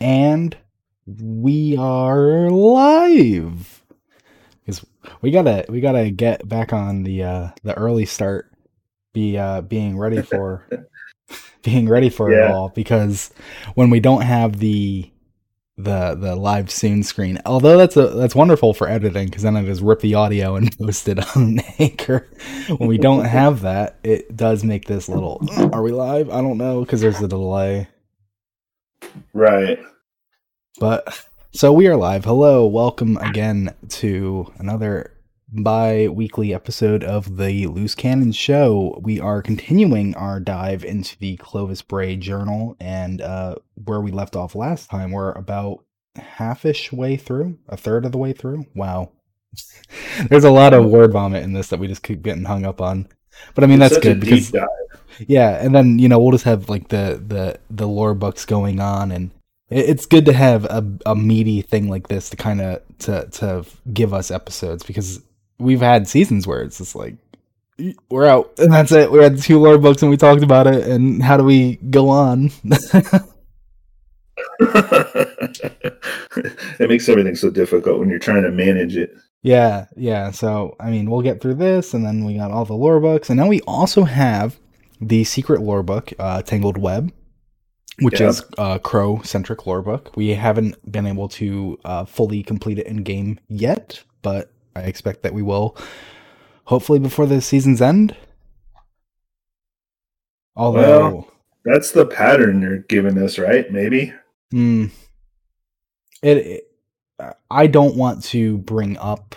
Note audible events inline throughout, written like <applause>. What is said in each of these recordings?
and we are live. Because we gotta we gotta get back on the uh the early start, be uh being ready <laughs> for being ready for Yeah. it all. Because when we don't have the the the live soon screen, although that's a that's wonderful for editing, because then I just rip the audio and <laughs> post it on <laughs> Anchor. When we don't have that, it does make this little. Are we live? I don't know because there's a delay. Right. But so we are live. Hello, welcome again to another bi-weekly episode of the Loose Cannon Show. We are continuing our dive into the Clovis Bray Journal, and uh, where we left off last time, we're about halfish way through, a third of the way through. Wow, <laughs> there's a lot of word vomit in this that we just keep getting hung up on. But I mean, that's good because dive. yeah, and then you know we'll just have like the the the lore books going on, and it- it's good to have a, a meaty thing like this to kind of to to give us episodes because we've had seasons where it's just like we're out and that's it. We had two lore books and we talked about it, and how do we go on? <laughs> it makes everything so difficult when you're trying to manage it. Yeah, yeah. So I mean, we'll get through this, and then we got all the lore books, and now we also have the secret lore book, uh, Tangled Web. which Yeah. is a crow centric lore book. We haven't been able to uh, fully complete it in game yet, but I expect that we will hopefully before the season's end. Although, That's the pattern you're giving us, right? Maybe. hmm, it, it, I don't want to bring up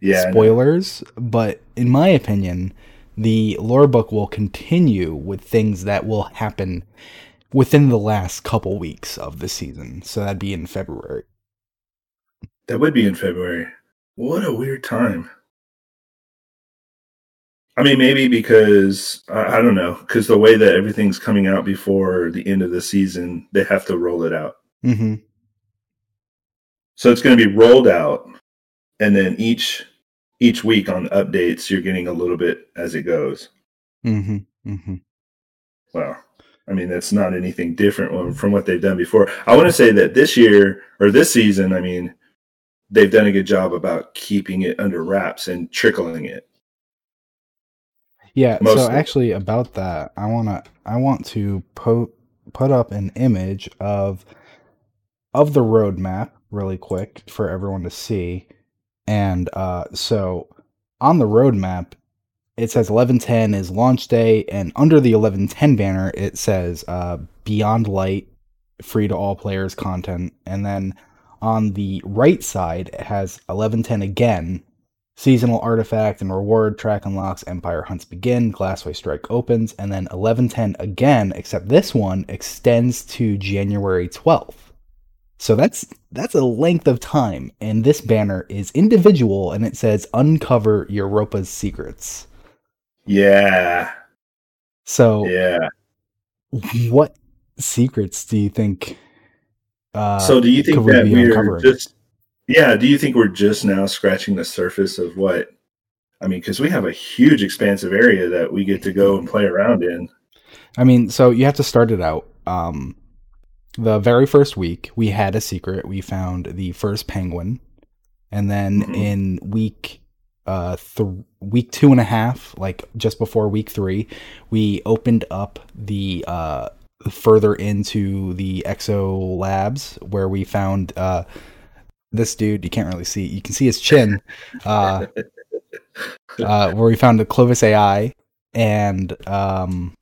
Yeah. Spoilers, but in my opinion, the lore book will continue with things that will happen within the last couple weeks of the season. So that'd be in February. That would be in February. What a weird time. I mean, maybe because I, I don't know, because the way that everything's coming out before the end of the season, they have to roll it out. Mm-hmm. So it's going to be rolled out, and then each each week on updates, you're getting a little bit as it goes. Mm-hmm. Mm-hmm. Well, I mean, that's not anything different from- what they've done before. I want to say that this year or this season, I mean, they've done a good job about keeping it under wraps and trickling it. Yeah. So actually, about that, I wanna I want to put put up an image of of the roadmap really quick for everyone to see, and uh, so on the roadmap. It says 1110 is launch day, and under the 1110 banner, it says uh, Beyond Light, free to all players content. And then on the right side, it has 1110 again, Seasonal artifact and reward track unlocks. Empire hunts begin. Glassway strike opens, and then 1110 again. Except this one extends to January 12th. So that's that's a length of time, and this banner is individual, and it says "Uncover Europa's secrets." Yeah, So, yeah. what secrets do you think? Uh, so, do you think that we're uncovering? just? Yeah. Do you think we're just now scratching the surface of what? I mean, because we have a huge, expansive area that we get to go and play around in. I mean, so you have to start it out. Um, the very first week, we had a secret. We found the first penguin, and then Mhm. in week, uh, th- week two and a half, like just before week three, we opened up the uh further into the Exo Labs where we found uh this dude. You can't really see. You can see his chin. Uh, <laughs> uh, where we found the Clovis AI and um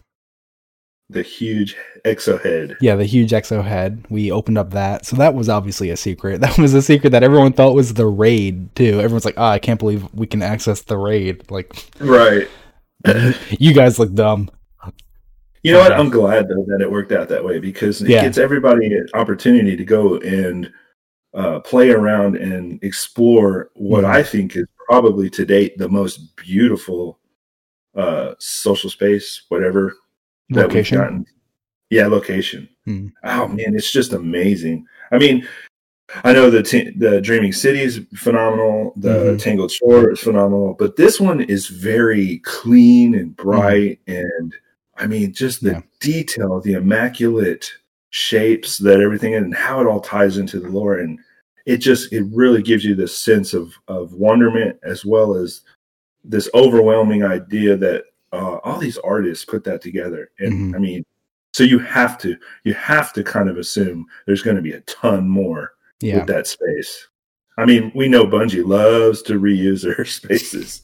The huge exo head. Yeah, the huge exo head. We opened up that. So that was obviously a secret. <laughs> That was a secret that everyone thought was the raid, too. Everyone's like, oh, I can't believe we can access the raid. Like, Right. <laughs> you guys look dumb. You know what? I'm glad though that it worked out that way because it Yeah. gives everybody an opportunity to go and uh, play around and explore what Mhm. I think is probably to date the most beautiful uh, social space, whatever Location. Yeah, location. Hmm. Oh man, it's just amazing. I mean, I know the t- the Dreaming City is phenomenal. The Mhm. Tangled Shore is phenomenal, but this one is very clean and bright, and I mean, just the Yeah. detail, the immaculate shapes that everything and how it all ties into the lore and it just it really gives you this sense of of wonderment as well as this overwhelming idea that uh, all these artists put that together and Mhm. i mean so you have to you have to kind of assume there's going to be a ton more Yeah. with that space i mean we know bungie loves to reuse their <laughs> spaces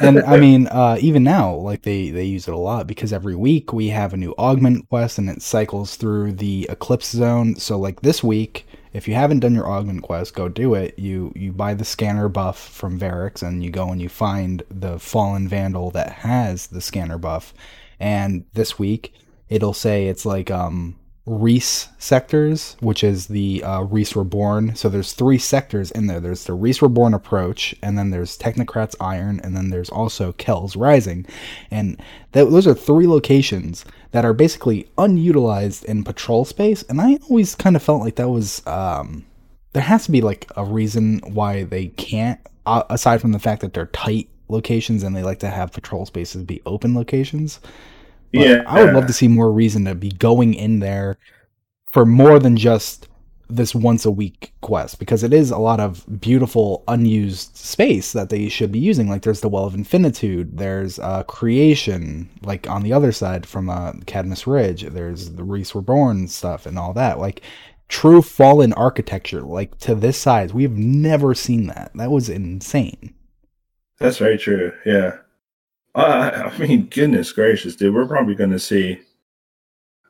and I <laughs> mean, uh, even now, like they they use it a lot because every week we have a new augment quest and it cycles through the eclipse zone. So like this week, if you haven't done your augment quest, go do it. You you buy the scanner buff from Variks and you go and you find the fallen vandal that has the scanner buff. And this week, it'll say it's like um Riis sectors, which is the uh, Riis Reborn. So there's three sectors in there. There's the Riis Reborn approach, and then there's Technocrats Iron, and then there's also Kells Rising, and th- those are three locations that are basically unutilized in patrol space. And I always kind of felt like that was um, there has to be like a reason why they can't, uh, aside from the fact that they're tight locations and they like to have patrol spaces be open locations. But yeah I would love to see more reason to be going in there for more than just this once a week quest because it is a lot of beautiful unused space that they should be using. Like there's the Well of Infinitude, there's uh, Creation, like on the other side from uh, Cadmus Ridge, there's the Riis Reborn stuff and all that. Like true fallen architecture, like to this size, we've never seen that. That was insane. That's very true. Yeah. I, I mean, goodness gracious, dude. We're probably going to see.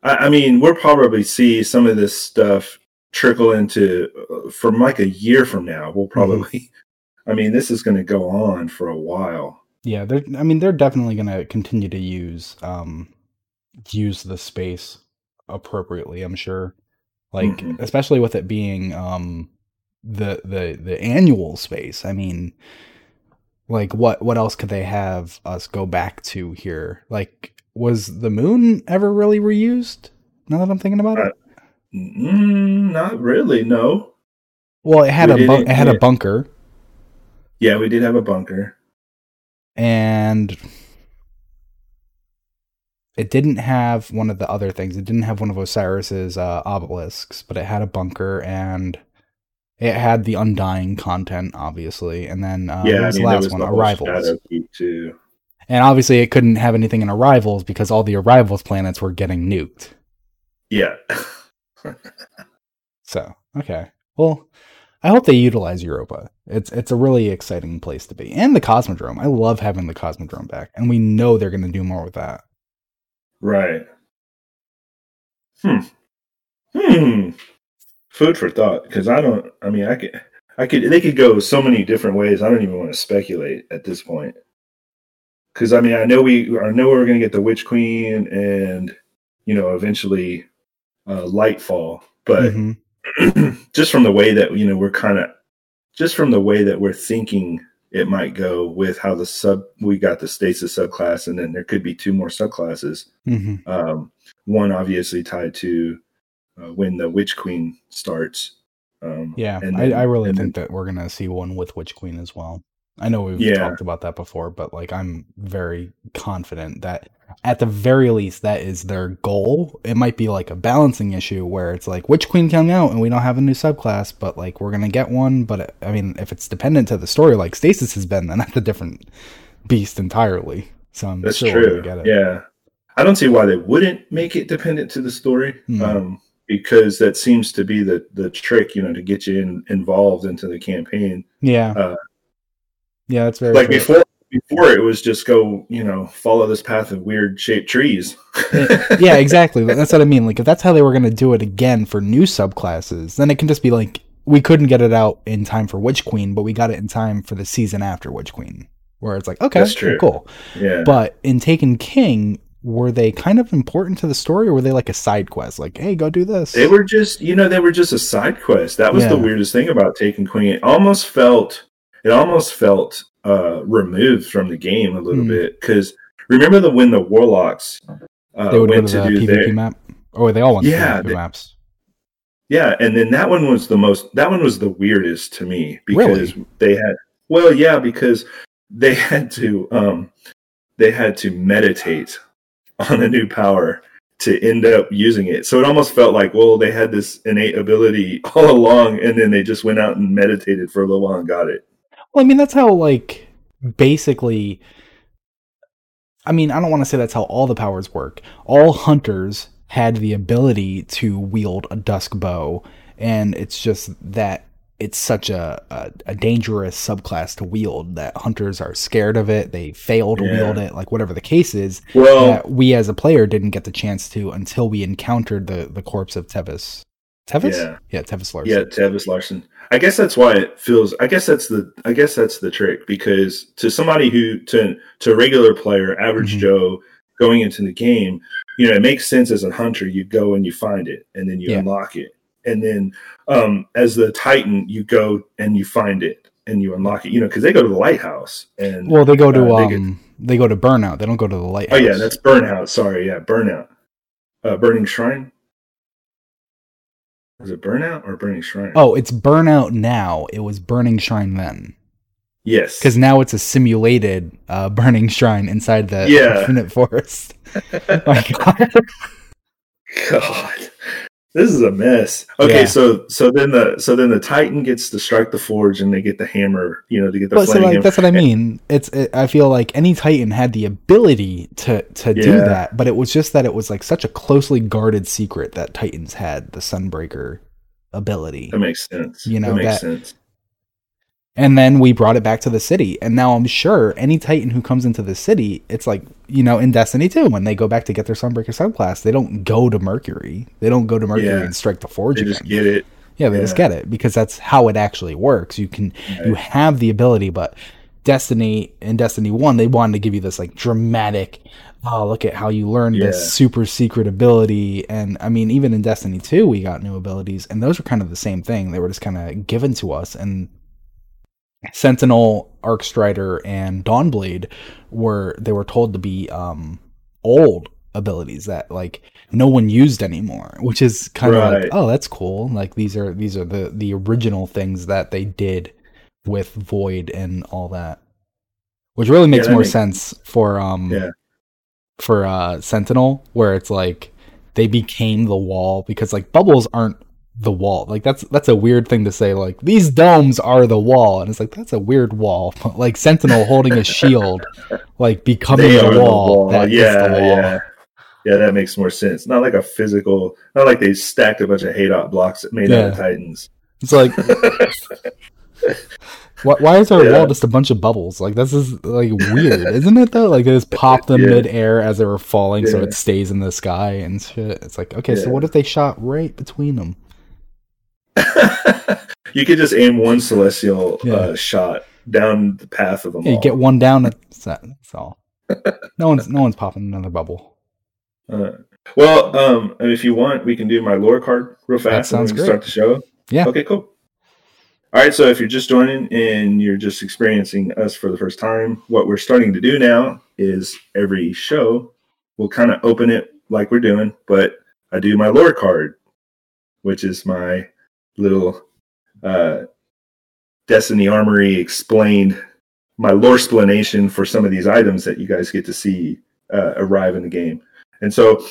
I mean, we'll probably see some of this stuff trickle into uh, from like a year from now. We'll probably. <laughs> I mean, this is going to go on for a while. Yeah, they're. I mean, they're definitely going to continue to use um, use the space appropriately. I'm sure, like Mhm. especially with it being um, the the the annual space. I mean, like what what else could they have us go back to here? Like, was the moon ever really reused? Now that I'm thinking about it, Mm, not really. No. well, it had we a didn't it had a bunker, Yeah, we did have a bunker. and it didn't have one of the other things. It didn't have one of Osiris's uh, obelisks, but it had a bunker and it had the undying content, obviously. And then uh, yeah, what I was mean, the last was one? the Arrivals. Too. And obviously, it couldn't have anything in Arrivals because all the Arrivals planets were getting nuked. Yeah. <laughs> So okay, well, I hope they utilize Europa. It's it's a really exciting place to be, and the Cosmodrome. I love having the Cosmodrome back, and we know they're going to do more with that. Right. Hmm. Hmm. Food for thought, because I don't. I mean, I could, I could. They could go so many different ways. I don't even want to speculate at this point. Because I mean, I know we, I know we're going to get the Witch Queen, and you know, eventually, uh, Lightfall. But Mhm. <clears throat> just from the way that you know we're kind of, just from the way that we're thinking it might go with how the sub we got the stasis subclass, and then there could be two more subclasses Mhm. um, one obviously tied to uh, when the Witch Queen starts. Um, Yeah, and I, then- I really think that we're gonna see one with Witch Queen as well. I know we've Yeah. talked about that before, but like I'm very confident that at the very least that is their goal. It might be like a balancing issue where it's like Witch Queen coming out and we don't have a new subclass, but like we're gonna get one. But I mean, if it's dependent to the story like Stasis has been, then that's a different beast entirely. So I'm That's sure true. get it. Yeah, I don't see why they wouldn't make it dependent to the story, Hmm. um, because that seems to be the the trick, you know, to get you in, involved into the campaign. Yeah, Uh, yeah, that's very like true. before, before it was just go, you know, follow this path of weird shaped trees. Eh, <laughs> yeah, exactly. That's what I mean. Like, if that's how they were going to do it again for new subclasses, then it can just be like we couldn't get it out in time for Witch Queen, but we got it in time for the season after Witch Queen, where it's like, okay, That's true. cool. yeah, But in Taken King, were they kind of important to the story, or were they like a side quest? Like, hey, go do this. They were just, you know, they were just a side quest. That was the weirdest thing about Taken Queen. It almost felt, it almost felt uh, removed from the game a little Hmm. bit because remember the when the warlocks uh, they would went to to, the do PvP their map, or they all went Yeah, to PvP they- maps. yeah, and then that one was the most. That one was the weirdest to me because Really? they had well, yeah, because they <laughs> had to um they had to meditate on a new power to end up using it. So it almost felt like, well, they had this innate ability <laughs> all along, and then they just went out and meditated for a little while and got it. Well, I mean, that's how like basically. I mean, I don't want to say that's how all the powers work. All hunters had the ability to wield a dusk bow, and it's just that it's such a, a, a, dangerous subclass to wield that hunters are scared of it. They fail to yeah. wield it, like whatever the case is. Well, we as a player didn't get the chance to until we encountered the the corpse of Tevis. Tevis? Yeah, yeah, Tevis Larsen. Yeah, Tevis Larsen. I guess that's why it feels. I guess that's the. I guess that's the trick because to somebody who to to a regular player, average mm-hmm. Joe going into the game, you know, it makes sense as a hunter. You go and you find it, and then you yeah. unlock it and then um, as the Titan, you go and you find it and you unlock it. You know, because they go to the lighthouse and well, they go to uh, they, um, get, they, go to burnout. They don't go to the lighthouse. Oh yeah, that's burnout. Sorry, yeah, burnout. Uh, burning shrine. Is it burnout or burning shrine? Oh, it's burnout now. It was burning shrine then. Yes, because now it's a simulated uh, <laughs> burning shrine inside the yeah. infinite forest. <laughs> My God. <laughs> God. This is a mess. Okay, yeah. so so then the so then the Titan gets to strike the forge, and they get the hammer. You know, to get the. But so like, that's what I mean. It's it, I feel like any Titan had the ability to to yeah. do that, but it was just that it was like such a closely guarded secret that Titans had the Sunbreaker ability. That makes sense. You know that makes that, sense. And then we brought it back to the city. And now I'm sure any Titan who comes into the city, it's like, you know, in Destiny 2, when they go back to get their Sunbreaker subclass, they don't go to Mercury. They don't go to Mercury yeah. and strike the Forge. They again. just get it. Yeah, they yeah. just get it because that's how it actually works. You can, right. you have the ability, but Destiny in Destiny 1, they wanted to give you this like dramatic, oh, look at how you learned yeah. this super secret ability. And I mean, even in Destiny 2, we got new abilities, and those were kind of the same thing. They were just kind of given to us. And Sentinel, Arcstrider, and Dawnblade were they were told to be um, old abilities that like no one used anymore, which is kind of right. like oh that's cool. Like these are these are the the original things that they did with Void and all that, which really makes yeah, more makes, sense for um yeah. for uh Sentinel where it's like they became the wall because like bubbles aren't the wall. Like that's that's a weird thing to say. Like these domes are the wall, and it's like that's a weird wall. <laughs> Like Sentinel holding a shield, like becoming a wall. wall. yeah, wall. yeah, yeah. That makes more sense. Not like a physical. Not like they stacked a bunch of Haydock blocks made yeah. out of Titans. It's like. <laughs> Why, why is our yeah. wall just a bunch of bubbles? Like this is like weird, isn't it? Though, like they just pop them yeah. mid-air as they were falling, so it stays in the sky and shit. It's like, okay, so what if they shot right between them? <laughs> you could just aim one celestial yeah. uh, shot down the path of them. Yeah, you get one down. <laughs> That's, that's all. no one's no one's popping another bubble. Uh, well, um, if you want, we can do my lore card real fast. That sounds great. Start the show. Yeah. Okay. Cool. All right. So if you're just joining and you're just experiencing us for the first time, what we're starting to do now is every show we'll kind of open it like we're doing, but I do my lore card, which is my little uh, Destiny Armory explained my lore explanation for some of these items that you guys get to see uh, arrive in the game. And so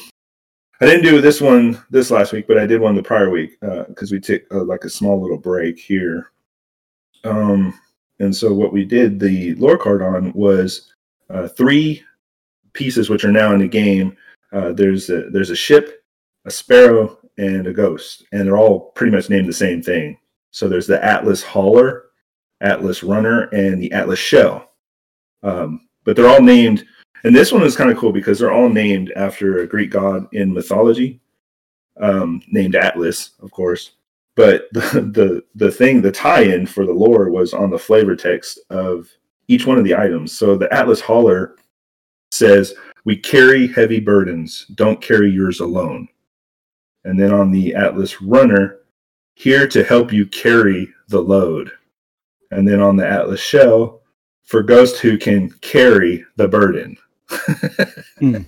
I didn't do this one this last week, but I did one the prior week because uh, we took uh, like a small little break here. Um, and so what we did the lore card on was uh, three pieces which are now in the game. Uh, there's a, there's a ship, a sparrow, and a ghost, and they're all pretty much named the same thing. So there's the Atlas Hauler, Atlas Runner, and the Atlas Shell. Um, but they're all named, and this one is kind of cool because they're all named after a Greek god in mythology, um, named Atlas, of course. But <laughs> the, the the thing, the tie-in for the lore was on the flavor text of each one of the items. So the Atlas Hauler says, "We carry heavy burdens. Don't carry yours alone." And then on the Atlas Runner, here to help you carry the load. And then on the Atlas Shell, for Ghost who can carry the burden. <laughs> mm.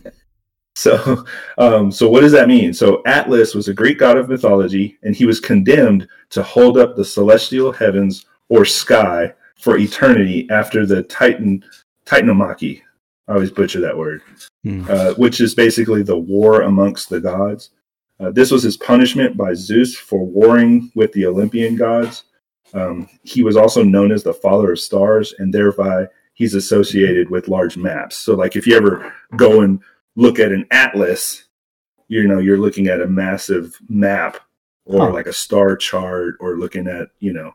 So, um, so what does that mean? So Atlas was a Greek god of mythology, and he was condemned to hold up the celestial heavens or sky for eternity after the Titan Titanomachy. I always butcher that word, Hmm. uh, which is basically the war amongst the gods. Uh, this was his punishment by Zeus for warring with the Olympian gods. Um, he was also known as the father of stars, and thereby he's associated with large maps. So, like if you ever go and look at an atlas, you know you're looking at a massive map or Huh. like a star chart, or looking at you know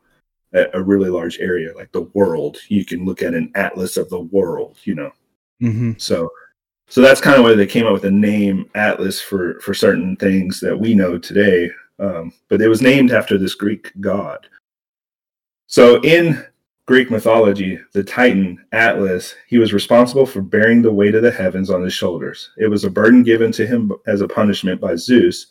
a, a really large area like the world. You can look at an atlas of the world. You know, hmm so so that's kind of why they came up with the name Atlas for for certain things that we know today. Um, but it was named after this Greek god. So in Greek mythology, the Titan Atlas, he was responsible for bearing the weight of the heavens on his shoulders. It was a burden given to him as a punishment by Zeus,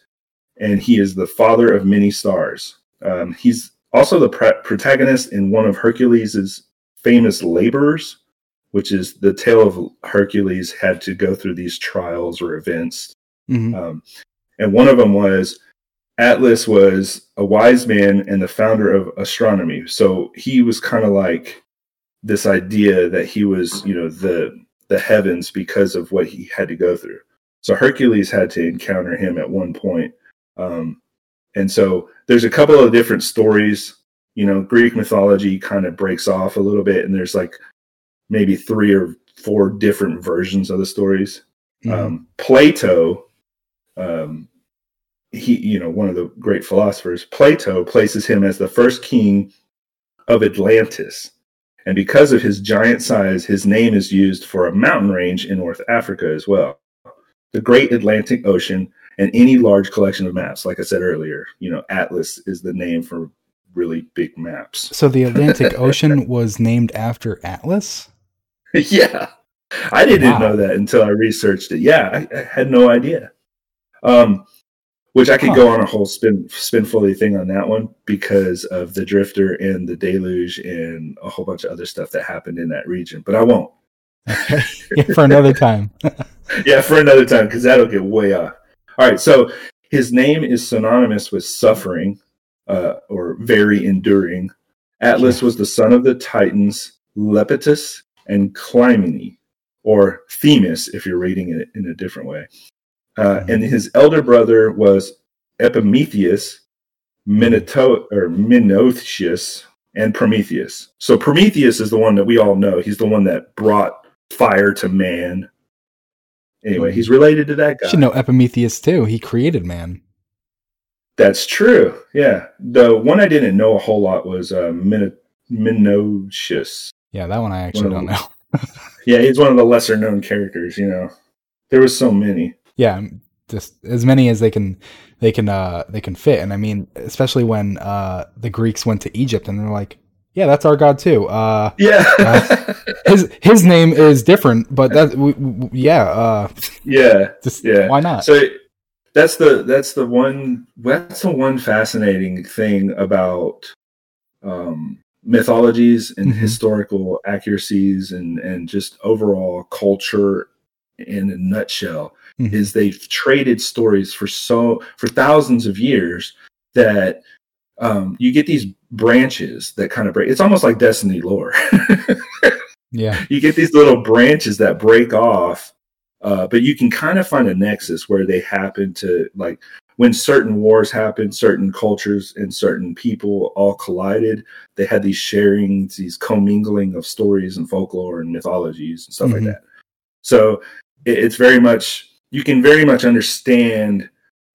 and he is the father of many stars. Um, he's also the pre- protagonist in one of Hercules' famous laborers, which is the tale of Hercules had to go through these trials or events. hmm Um, and one of them was Atlas was a wise man and the founder of astronomy. So he was kind of like this idea that he was, you know, the the heavens because of what he had to go through. So Hercules had to encounter him at one point. Um, and so there's a couple of different stories. You know, Greek mythology kind of breaks off a little bit, and there's like maybe three or four different versions of the stories. Mhm. Um, Plato, um, he, you know, one of the great philosophers, Plato places him as the first king of Atlantis. And because of his giant size, his name is used for a mountain range in North Africa as well. The Great Atlantic Ocean and any large collection of maps. Like I said earlier, you know, Atlas is the name for really big maps. So the Atlantic <laughs> Ocean was named after Atlas. <laughs> yeah. I didn't Wow. know that until I researched it. Yeah, I, I had no idea. Um, which I could Huh. go on a whole spin spinfully thing on that one because of the drifter and the deluge and a whole bunch of other stuff that happened in that region, but I won't. <laughs> Yeah, for another time. <laughs> yeah, for another time because that'll get way off. All right, so his name is synonymous with suffering uh, or very enduring. Atlas was the son of the Titans Lepidus and Clymene, or Themis, if you're reading it in a different way. Uh, Mhm. And his elder brother was Epimetheus, Minoto- or Minotheus, and Prometheus. So Prometheus is the one that we all know. He's the one that brought fire to man. Anyway, he's related to that You guy. should know Epimetheus too. He created man. That's true. Yeah. The one I didn't know a whole lot was uh, Mino- Minotius. Yeah, that one I actually One don't of know. <laughs> Yeah, he's one of the lesser known characters, you know. There was so many. yeah, just as many as they can they can uh they can fit. And I mean, especially when uh the Greeks went to Egypt and they're like, yeah, that's our god too. Uh Yeah. Uh, <laughs> his his name is different, but that w- w- yeah, uh yeah. just Yeah. why not? So that's the that's the one that's the one fascinating thing about um, mythologies and Mhm. historical accuracies and and just overall culture in a nutshell Mhm. is they've traded stories for so for thousands of years that um, you get these branches that kind of break. It's almost like Destiny lore. <laughs> yeah. you get these little branches that break off uh, but you can kind of find a nexus where they happen to like when certain wars happened certain cultures and certain people all collided they had these sharings these commingling of stories and folklore and mythologies and stuff Mhm. like that so it, it's very much you can very much understand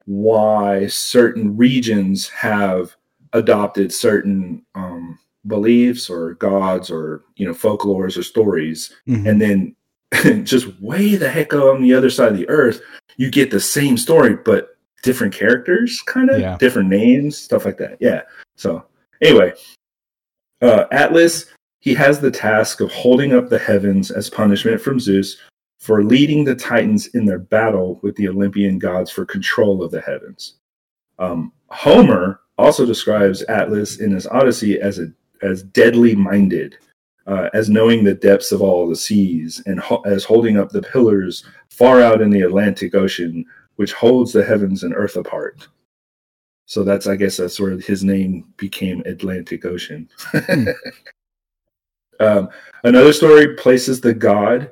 why certain regions have adopted certain um, beliefs or gods or you know folklores or stories Mhm. and then <laughs> just way the heck on the other side of the earth you get the same story but different characters kind of Yeah. different names stuff like that. Yeah. So anyway uh, atlas he has the task of holding up the heavens as punishment from zeus for leading the titans in their battle with the olympian gods for control of the heavens. Um, homer also describes atlas in his odyssey as a as deadly minded uh, as knowing the depths of all the seas, and ho- as holding up the pillars far out in the Atlantic Ocean, which holds the heavens and earth apart. So that's, I guess, that's where his name became Atlantic Ocean. <laughs> um, another story places the god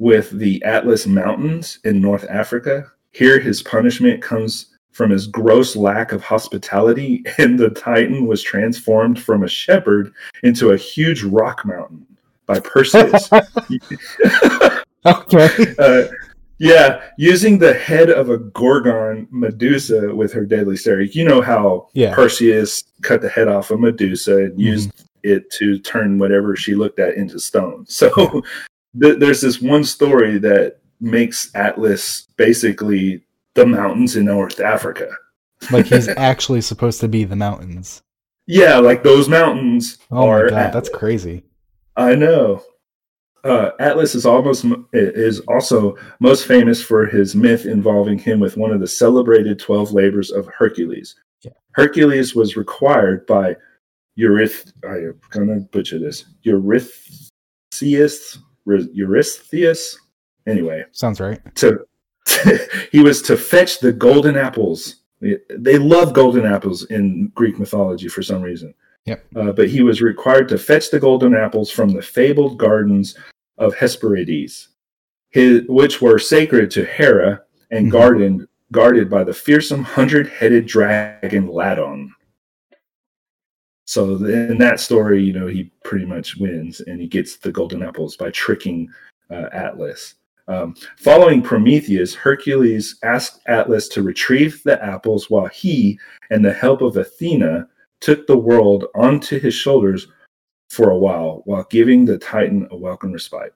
with the Atlas Mountains in North Africa. Here, his punishment comes from his gross lack of hospitality, <laughs> and the Titan was transformed from a shepherd into a huge rock mountain by Perseus. <laughs> okay. Uh, yeah, using the head of a Gorgon Medusa with her deadly stare. You know how Yeah. Perseus cut the head off of Medusa and mm-hmm. used it to turn whatever she looked at into stone. <laughs> So th- there's this one story that makes Atlas basically the mountains in North Africa. <laughs> Like he's actually supposed to be the mountains. Yeah, like those mountains Oh are. my god, that's crazy. I know. Uh, Atlas is almost is also most famous for his myth involving him with one of the celebrated twelve labors of Hercules. Yeah. Hercules was required by Eurysth. I'm gonna butcher this. Eurystheus. Eurystheus. Anyway, Sounds right. to <laughs> he was to fetch the golden apples. They love golden apples in Greek mythology for some reason. Yep. Uh, but he was required to fetch the golden apples from the fabled gardens of Hesperides, his, which were sacred to Hera and Mhm. guarded guarded by the fearsome hundred-headed dragon Ladon. So in that story, you know, he pretty much wins, and he gets the golden apples by tricking uh, Atlas. Um, following Prometheus, Hercules asked Atlas to retrieve the apples while he, and the help of Athena, took the world onto his shoulders for a while, while giving the Titan a welcome respite.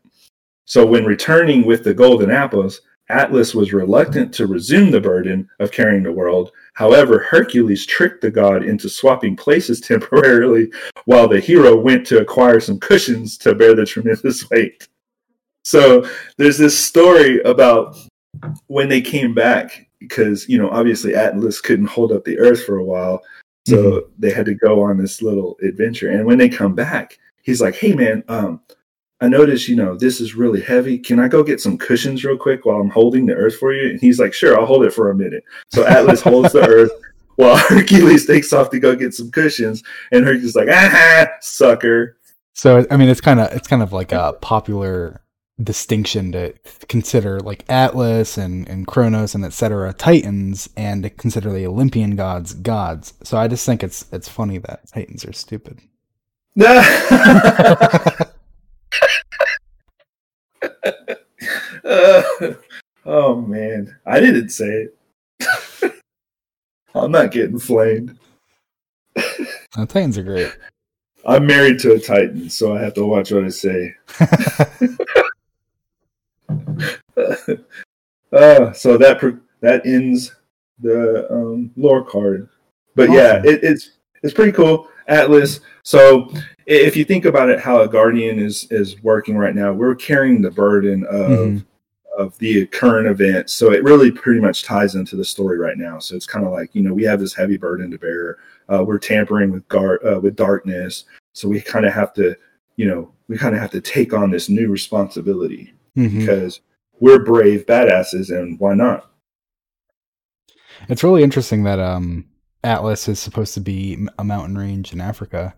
So, when returning with the golden apples, Atlas was reluctant to resume the burden of carrying the world. However, Hercules tricked the god into swapping places <laughs> temporarily while the hero went to acquire some cushions to bear the tremendous <laughs> weight. So there's this story about when they came back because you know obviously Atlas couldn't hold up the earth for a while, so they had to go on this little adventure. And when they come back, he's like, "Hey man, um, I noticed you know this is really heavy. Can I go get some cushions real quick while I'm holding the earth for you?" And he's like, "Sure, I'll hold it for a minute." So Atlas holds the earth. <laughs> While Hercules takes off to go get some cushions, and Hercules like, ah, sucker. So I mean, it's kind of it's kind of like a popular distinction to consider like Atlas and and Kronos and etc. Titans, and to consider the Olympian gods gods. So I just think it's it's funny that Titans are stupid. Uh, <laughs> <laughs> oh man, I didn't say it. <laughs> I'm not getting flamed. Titans are great. I'm married to a Titan, so I have to watch what I say. <laughs> uh, so that that ends the um, lore card. But yeah, it, it's it's pretty cool. Atlas. So if you think about it, how a guardian is is working right now, we're carrying the burden of Mhm. of the current events. So it really pretty much ties into the story right now. So it's kind of like you know we have this heavy burden to bear. Uh, we're tampering with gar- uh, with darkness, so we kind of have to you know we kind of have to take on this new responsibility Mhm. because we're brave badasses, and why not? It's really interesting that um, Atlas is supposed to be a mountain range in Africa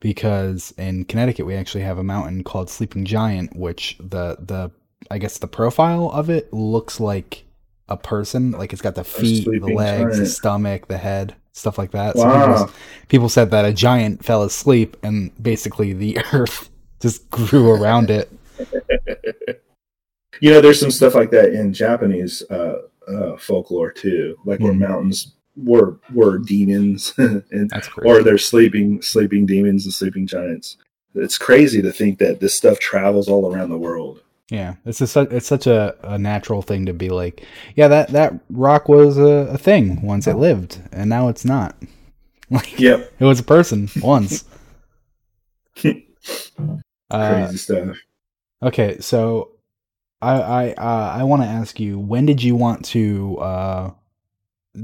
because in Connecticut we actually have a mountain called Sleeping Giant, which the the I guess the profile of it looks like a person, like it's got the feet, the legs, the stomach, the head, stuff like that. So Wow. people, people said that a giant fell asleep and basically the <laughs> earth just grew around it. <laughs> You know, there's some stuff like that in Japanese uh, uh, folklore too, like where Mhm. mountains were were demons, <laughs> and or they're sleeping sleeping demons and sleeping giants. It's crazy to think that this stuff travels all around the world. Yeah, it's such, it's such a, a natural thing to be like, yeah, that that rock was a, a thing once it lived, and now it's not. <laughs> Like Yep, it was a person once. <laughs> uh, crazy stuff. okay, so I I uh, I want to ask you, when did you want to uh,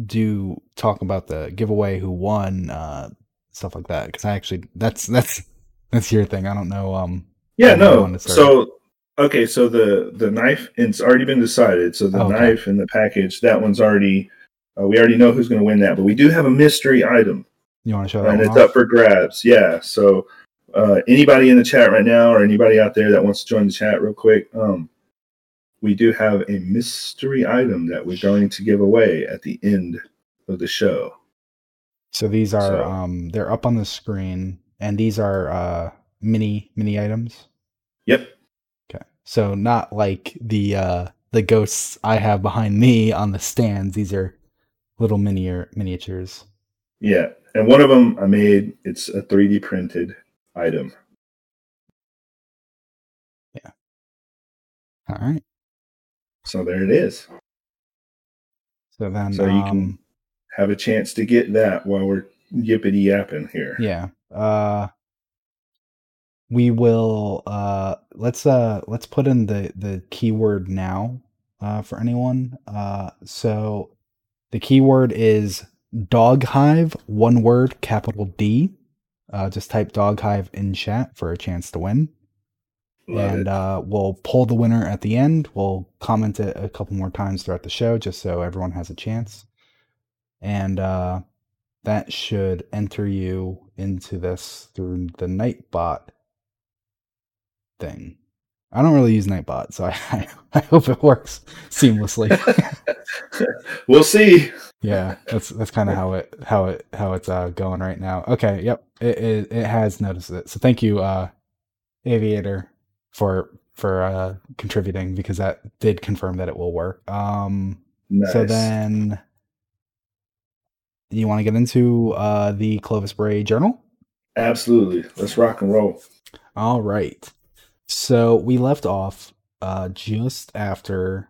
do talk about the giveaway, who won, uh, stuff like that? Because I actually that's that's that's your thing. I don't know. Um, Yeah, no. wanted to start. So okay, so the the knife it's already been decided. So the Oh, Okay. knife and the package that one's already uh, we already know who's going to win that, but we do have a mystery item. you want to show that and it's off? up for grabs. Yeah. So uh, anybody in the chat right now, or anybody out there that wants to join the chat real quick, um, we do have a mystery item that we're going to give away at the end of the show. So these are So- um they're up on the screen and these are uh mini mini items. Yep. Okay. So not like the uh the ghosts I have behind me on the stands. These are little miniature miniatures. Yeah. And one of them I made, it's a 3D printed item. Yeah. All right. So there it is. So then So you um can- Have a chance to get that while we're yippity yapping here. yeah. Uh we will uh let's uh let's put in the the keyword now uh for anyone. Uh so the keyword is dog hive, one word, capital D. Uh just type dog hive in chat for a chance to win. Love and uh, we'll pull the winner at the end. We'll comment it a couple more times throughout the show just so everyone has a chance. And uh, that should enter you into this through the Nightbot thing. I don't really use Nightbot, so <laughs> I, I hope it works seamlessly. <laughs> we'll see. yeah, that's that's kind of how it how it how it's uh, going right now. Okay, yep, it, it it has noticed it. So thank you, uh, Aviator, for for uh, contributing because that did confirm that it will work. Um, Nice. so then, you want to get into uh, the Clovis Bray Journal? Absolutely. Let's rock and roll. All right. So we left off uh, just after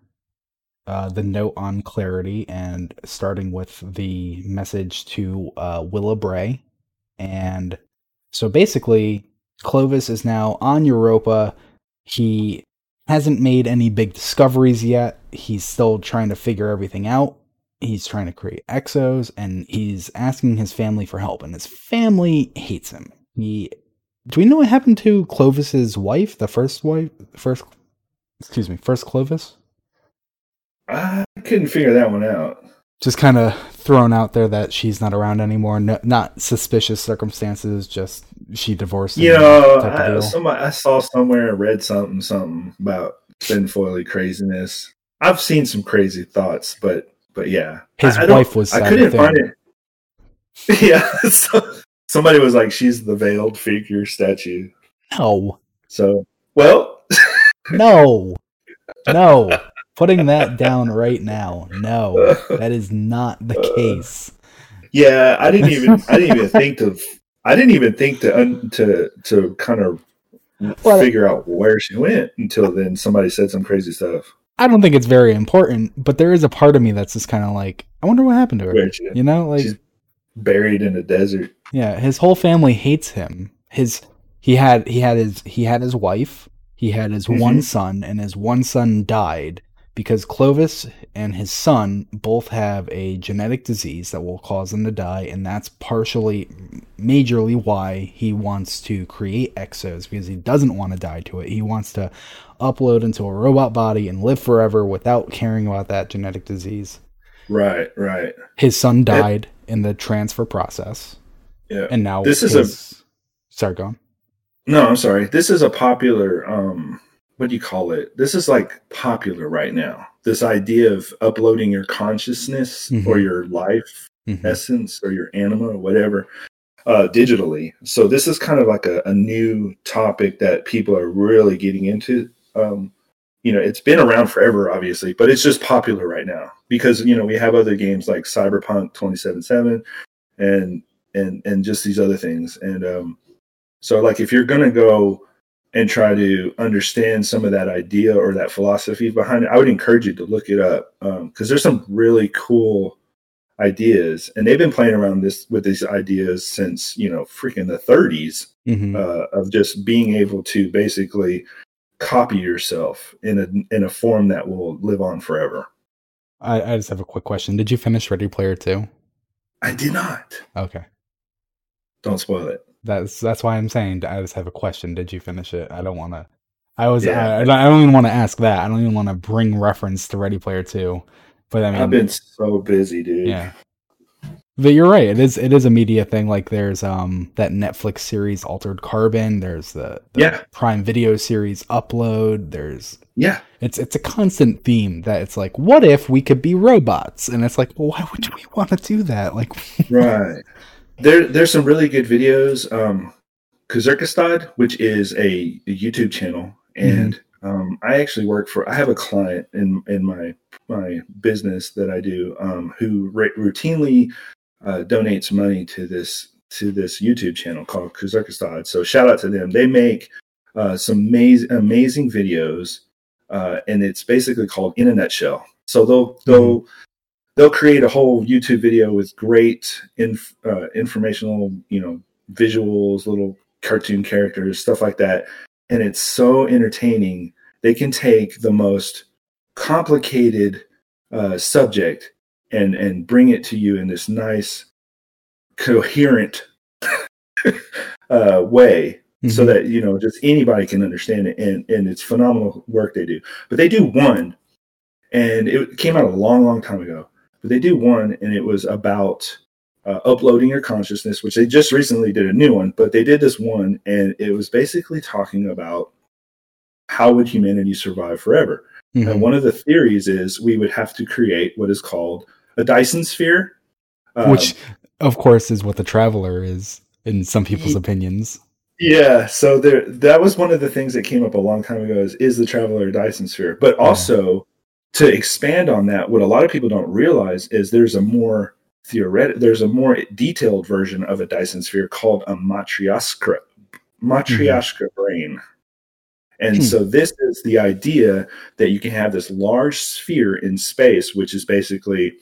uh, the note on clarity and starting with the message to uh, Willa Bray. And so basically, Clovis is now on Europa. He hasn't made any big discoveries yet. He's still trying to figure everything out. He's trying to create exos and he's asking his family for help. And his family hates him. He do we know what happened to Clovis's wife, the first wife, first, excuse me, first Clovis? I couldn't figure that one out. Just kind of thrown out there that she's not around anymore. No, not suspicious circumstances. Just she divorced. Know, I, somebody, I saw somewhere, read something, something about tinfoily craziness. I've seen some crazy thoughts, but but yeah, His I, I wife was. I couldn't find it. <laughs> Yeah, so, somebody was like, "She's the veiled figure statue." No, So, well, <laughs> no, no. Putting that down right now. No, that is not the case. yeah, I didn't even, I didn't even think to, I didn't even think to, un, to, to kind of Well, figure out where she went until then. Somebody said some crazy stuff. I don't think it's very important, but there is a part of me that's just kind of like, I wonder what happened to her. You know, like she's buried in a desert. Yeah, his whole family hates him. His he had he had his he had his wife, he had his one Mhm. son, and his one son died because Clovis and his son both have a genetic disease that will cause them to die, and that's partially majorly why he wants to create exos because he doesn't want to die to it. He wants to upload into a robot body and live forever without caring about that genetic disease. Right, right. His son died in the transfer process, Yeah. and now This is a- his- Sorry, go on. No, I'm sorry. This is a popular um what do you call it? This is like popular right now. This idea of uploading your consciousness Mhm. or your life Mhm. essence or your anima or whatever uh digitally. So this is kind of like a, a new topic that people are really getting into. Um you know, it's been around forever, obviously, but it's just popular right now because you know we have other games like Cyberpunk 2077 and and and just these other things. And um, so, like, if you're gonna go and try to understand some of that idea or that philosophy behind it, I would encourage you to look it up because there's some really cool ideas, and they've been playing around this with these ideas since you know freaking the 30s Mhm. uh, of just being able to basically copy yourself in a in a form that will live on forever. I, I just have a quick question. Did you finish Ready Player Two? I did not. Okay, Don't spoil it. That's that's why I'm saying. I just have a question. Did you finish it? I don't want to. I was. Yeah. I, I don't- even want to ask that. I don't even want to bring reference to Ready Player Two. But I mean, I've been so busy, dude. yeah. But you're right. It is it is a media thing. Like there's um that Netflix series Altered Carbon. There's the, the Yeah. Prime Video series Upload. There's Yeah. it's it's a constant theme that it's like, what if we could be robots? And it's like, well, why would we want to do that? Like, <laughs> right. There, there's some really good videos. Um, Kurzgesagt, which is a, a YouTube channel, and um, I actually work for. I have a client in in my my business that I do um, who ra- routinely uh, donates money to this to this YouTube channel called Kurzgesagt. So shout out to them. They make uh, some amazing amazing videos, uh, and it's basically called In a Nutshell. So they'll they'll they'll create a whole YouTube video with great inf- uh, informational, you know, visuals, little cartoon characters, stuff like that. And it's so entertaining. They can take the most complicated uh, subject and and bring it to you in this nice, coherent <laughs> uh, way so Mhm. that you know just anybody can understand it and and it's phenomenal work they do but they do one and it came out a long long time ago but they do one and it was about uh, uploading your consciousness which they just recently did a new one but they did this one and it was basically talking about how would humanity survive forever Mhm. and one of the theories is we would have to create what is called a dyson sphere um, which of course is what the Traveler is in some people's Ye- opinions. Yeah, so there that was one of the things that came up a long time ago is is the traveler a Dyson sphere. But also to expand on that, what a lot of people don't realize is there's a more theoretic there's a more detailed version of a Dyson sphere called a matryoshka matryoshka brain. And Hmm. so this is the idea that you can have this large sphere in space, which is basically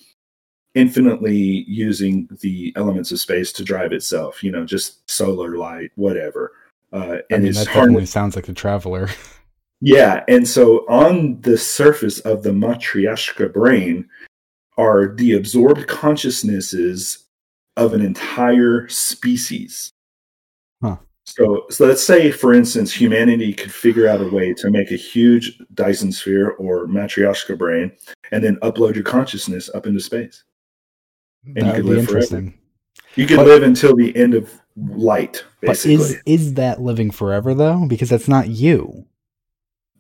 infinitely using the elements of space to drive itself, you know, just solar light, whatever. Uh, I and mean, that definitely sounds like the Traveler. <laughs> yeah, and so on the surface of the Matryoshka brain are the absorbed consciousnesses of an entire species. Huh. So, so let's say, for instance, humanity could figure out a way to make a huge Dyson sphere or Matryoshka brain, and then upload your consciousness up into space. And you could live forever. You could But- live until the end of light, But is is that living forever though? Because that's not you.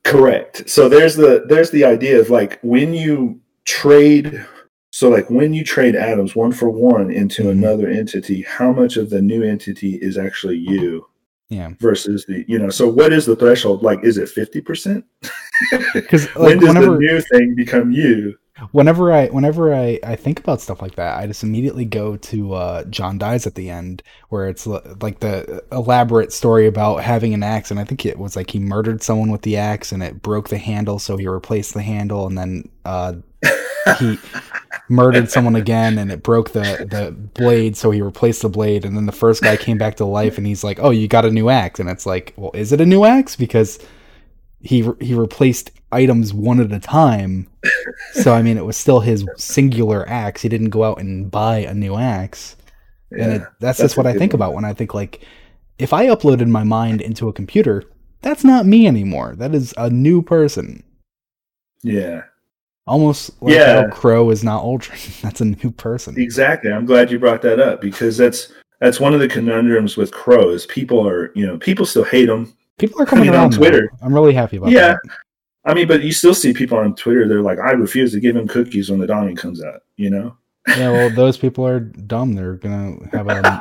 Correct. So there's the there's the idea of like when you trade so like when you trade atoms one for one into Mhm. another entity, how much of the new entity is actually you Yeah, versus the you know, so what is the threshold? Like is it fifty percent? <laughs> because when does whenever the new thing become you? Whenever I whenever I, I think about stuff like that, I just immediately go to uh, John dies at the end, where it's li- like the elaborate story about having an axe, and I think it was like he murdered someone with the axe, and it broke the handle, so he replaced the handle, and then uh, he <laughs> murdered someone again, and it broke the the blade, so he replaced the blade, and then the first guy came back to life, and he's like, "Oh, you got a new axe," and it's like, "Well, is it a new axe?" Because he he replaced items one at a time so I mean, it was still his singular axe. He didn't go out and buy a new axe. and it, that's, that's just what I think one. about when I think like, if I uploaded my mind into a computer, that's not me anymore. That is a new person. yeah. Almost like Yeah. Crow is not Uldren. <laughs> That's a new person. Exactly. I'm glad you brought that up because that's that's one of the conundrums with crows. People are, you know, people still hate them. People are coming I mean, on around. now. Twitter. I'm really happy about Yeah. that. Yeah. I mean, but you still see people on Twitter. They're like, "I refuse to give him cookies when the Dawning comes out." You know? Yeah, well, <laughs> those people are dumb. They're gonna have a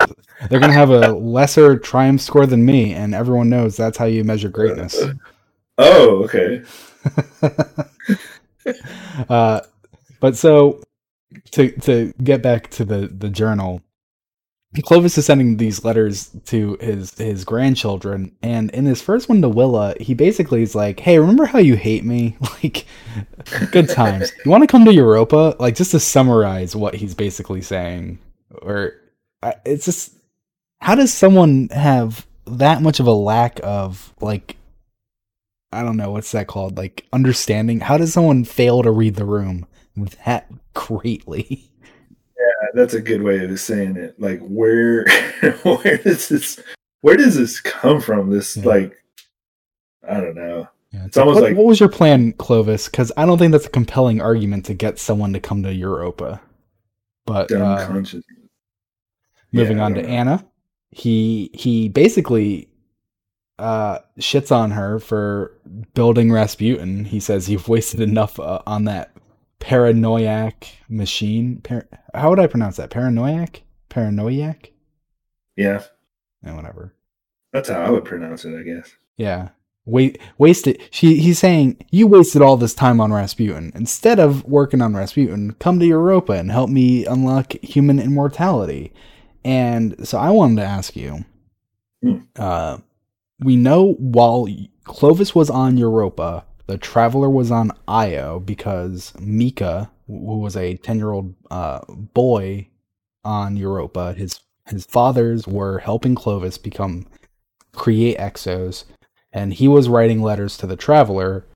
they're gonna have a lesser triumph score than me, and everyone knows that's how you measure greatness. <laughs> Oh, okay. <laughs> uh, but so to to get back to the the journal, Clovis is sending these letters to his his grandchildren, and in his first one to Willa, he basically is like, "Hey, remember how you hate me? <laughs> Like, good times. You want to come to Europa? Like, just to summarize what he's basically saying, or it's just how does someone have that much of a lack of like I don't know what's that called like understanding how does someone fail to read the room that greatly <laughs> that's a good way of saying it. Like, where, <laughs> where does this, where does this come from? This Yeah. like, I don't know. yeah, It's almost what, like- what was your plan Clovis because I don't think that's a compelling argument to get someone to come to Europa but uh. Moving Yeah, on to know. Anna, he he basically uh shits on her for building Rasputin. He says you've <laughs> wasted enough uh, on that paranoiac machine. Par- How would I pronounce that? Paranoiac? Paranoiac? Yeah, Yeah, whatever. that's how I would pronounce it, I guess. Yeah. Wait, wasted. She, he's saying you wasted all this time on Rasputin. Instead of working on Rasputin, come to Europa and help me unlock human immortality. And so I wanted to ask you. Hmm. Uh, we know while Clovis was on Europa, the Traveler was on Io because Mika, who was a ten-year-old uh, boy on Europa, his his fathers were helping Clovis become create exos and he was writing letters to the traveler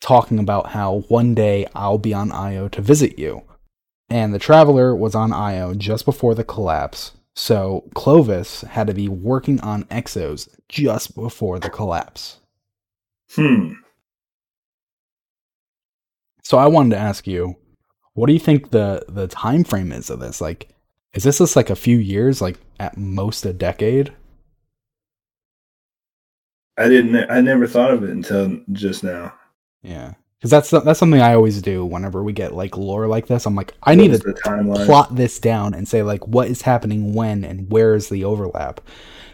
talking about how one day I'll be on Io to visit you. And the traveler was on Io just before the collapse. So Clovis had to be working on exos just before the collapse. Hmm. So I wanted to ask you, what do you think the the time frame is of this? Like is this just like a few years, like at most a decade? I didn't. I never thought of it until just now. Yeah. Cuz that's that's something I always do whenever we get like lore like this. I'm like I need to timeline. plot this down and say like what is happening when and where is the overlap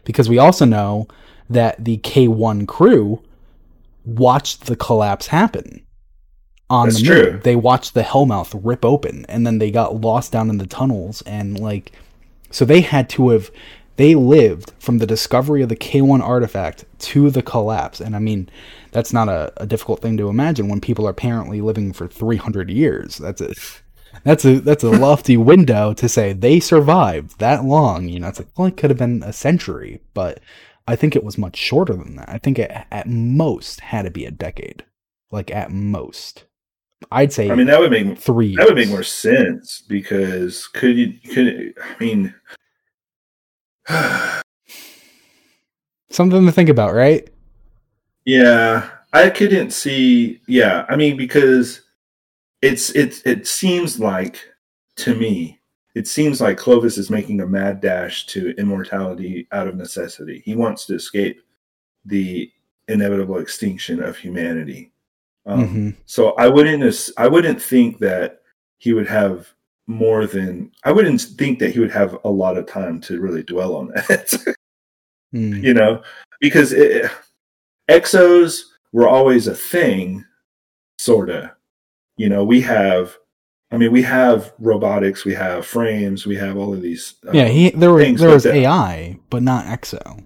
because we also know that the k1 crew watched the collapse happen on That's the moon true. they watched the hellmouth rip open and then they got lost down in the tunnels and like so they had to have they lived from the discovery of the k1 artifact to the collapse and i mean that's not a, a difficult thing to imagine when people are apparently living for 300 years that's a that's a that's a lofty <laughs> window to say they survived that long. You know, it's like well, it could have been a century, but I think it was much shorter than that. I think it at most had to be a decade, like at most. I'd say I mean, that would make three. that would make more sense because could you could I mean. <sighs> something to think about, right? Yeah, I couldn't see. Yeah, I mean because it's it it seems like to me it seems like Clovis is making a mad dash to immortality out of necessity. He wants to escape the inevitable extinction of humanity. Um, hmm So I wouldn't I wouldn't think that he would have more than I wouldn't think that he would have a lot of time to really dwell on that. <laughs> Mm. you know, because it, exos were always a thing, sorta. You know, we have, I mean, we have robotics, we have frames, we have all of these. um, Yeah, he there was there was that. AI, but not Exo.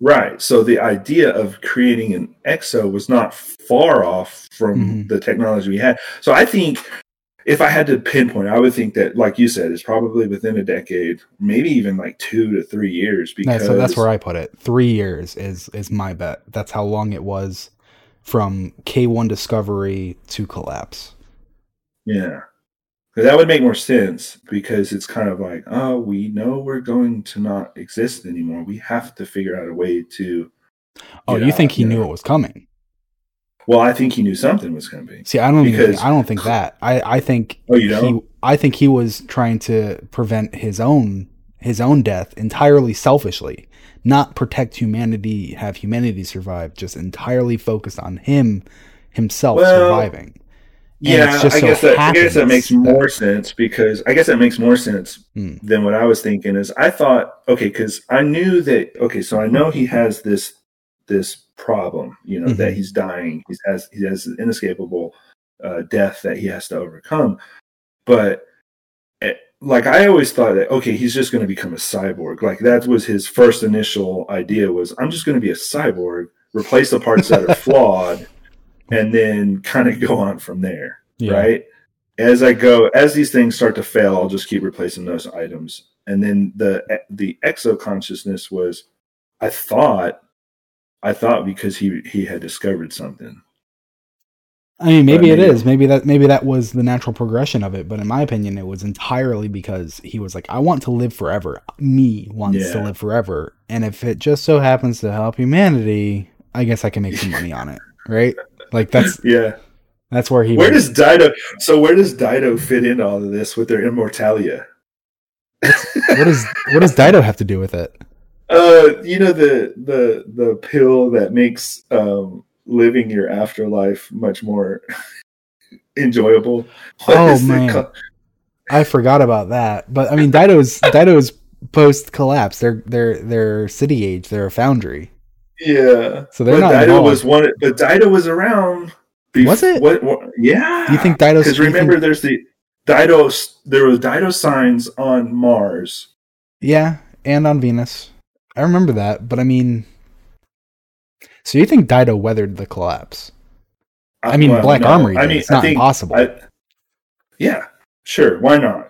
Right. So the idea of creating an exo was not far off from Mhm. the technology we had. So I think if I had to pinpoint, I would think that, like you said, it's probably within a decade, maybe even like two to three years. Yeah, Because so that's where I put it. Three years is is my bet. That's how long it was from K1 discovery to collapse. Yeah. 'Cause That would make more sense because it's kind of like, oh, we know we're going to not exist anymore. We have to figure out a way to. Oh, you think he you knew it was coming? Well, I think he knew something was going to be. See, I don't Because- I don't think that. I I think Oh, you he don't? I think he was trying to prevent his own his own death entirely selfishly, not protect humanity, have humanity survive, just entirely focused on him himself Well, surviving. Yeah, it's just I so guess that I guess that makes that- more sense because I guess that makes more sense Hmm. than what I was thinking. Is I thought okay because I knew that okay, so I know he has this this problem, you know, that Mhm. he's dying. He has he has an inescapable uh, death that he has to overcome. But eh, like I always thought that okay, he's just going to become a cyborg. Like that was his first initial idea was I'm just going to be a cyborg, replace the parts that are <laughs> flawed, and then kind of go on from there Yeah. right? As I go, as these things start to fail, I'll just keep replacing those items. And then the the exo consciousness was, I thought, I thought because he he had discovered something. I mean, maybe it is. Maybe that maybe that was the natural progression of it. But in my opinion, it was entirely because he was like, "I want to live forever. Me wants to live forever, and if it just so happens to help humanity, I guess I can make some money on it, right? Like that's <laughs> Yeah. that's where he. Where was- does Dido? So where does Dido fit in all of this with their immortalia? what does what does Dido have to do with it? Uh, you know the the the pill that makes um living your afterlife much more <laughs> enjoyable. What Oh, man. called? I forgot about that. But I mean, Dido's Dido's post collapse. They're they're they're city age. They're a foundry. Yeah. So they're but not Dido involved. was one. But Dido was around. bef- Was it? What, what? Yeah. Do you think Dido's? Because remember, think- there's the Dido. There was Dido signs on Mars. yeah, and on Venus. I remember that, but I mean, so you think Dido weathered the collapse? I uh, mean, Well, Black no. Armory. I mean, it's I not think- impossible. I, yeah, sure. Why not?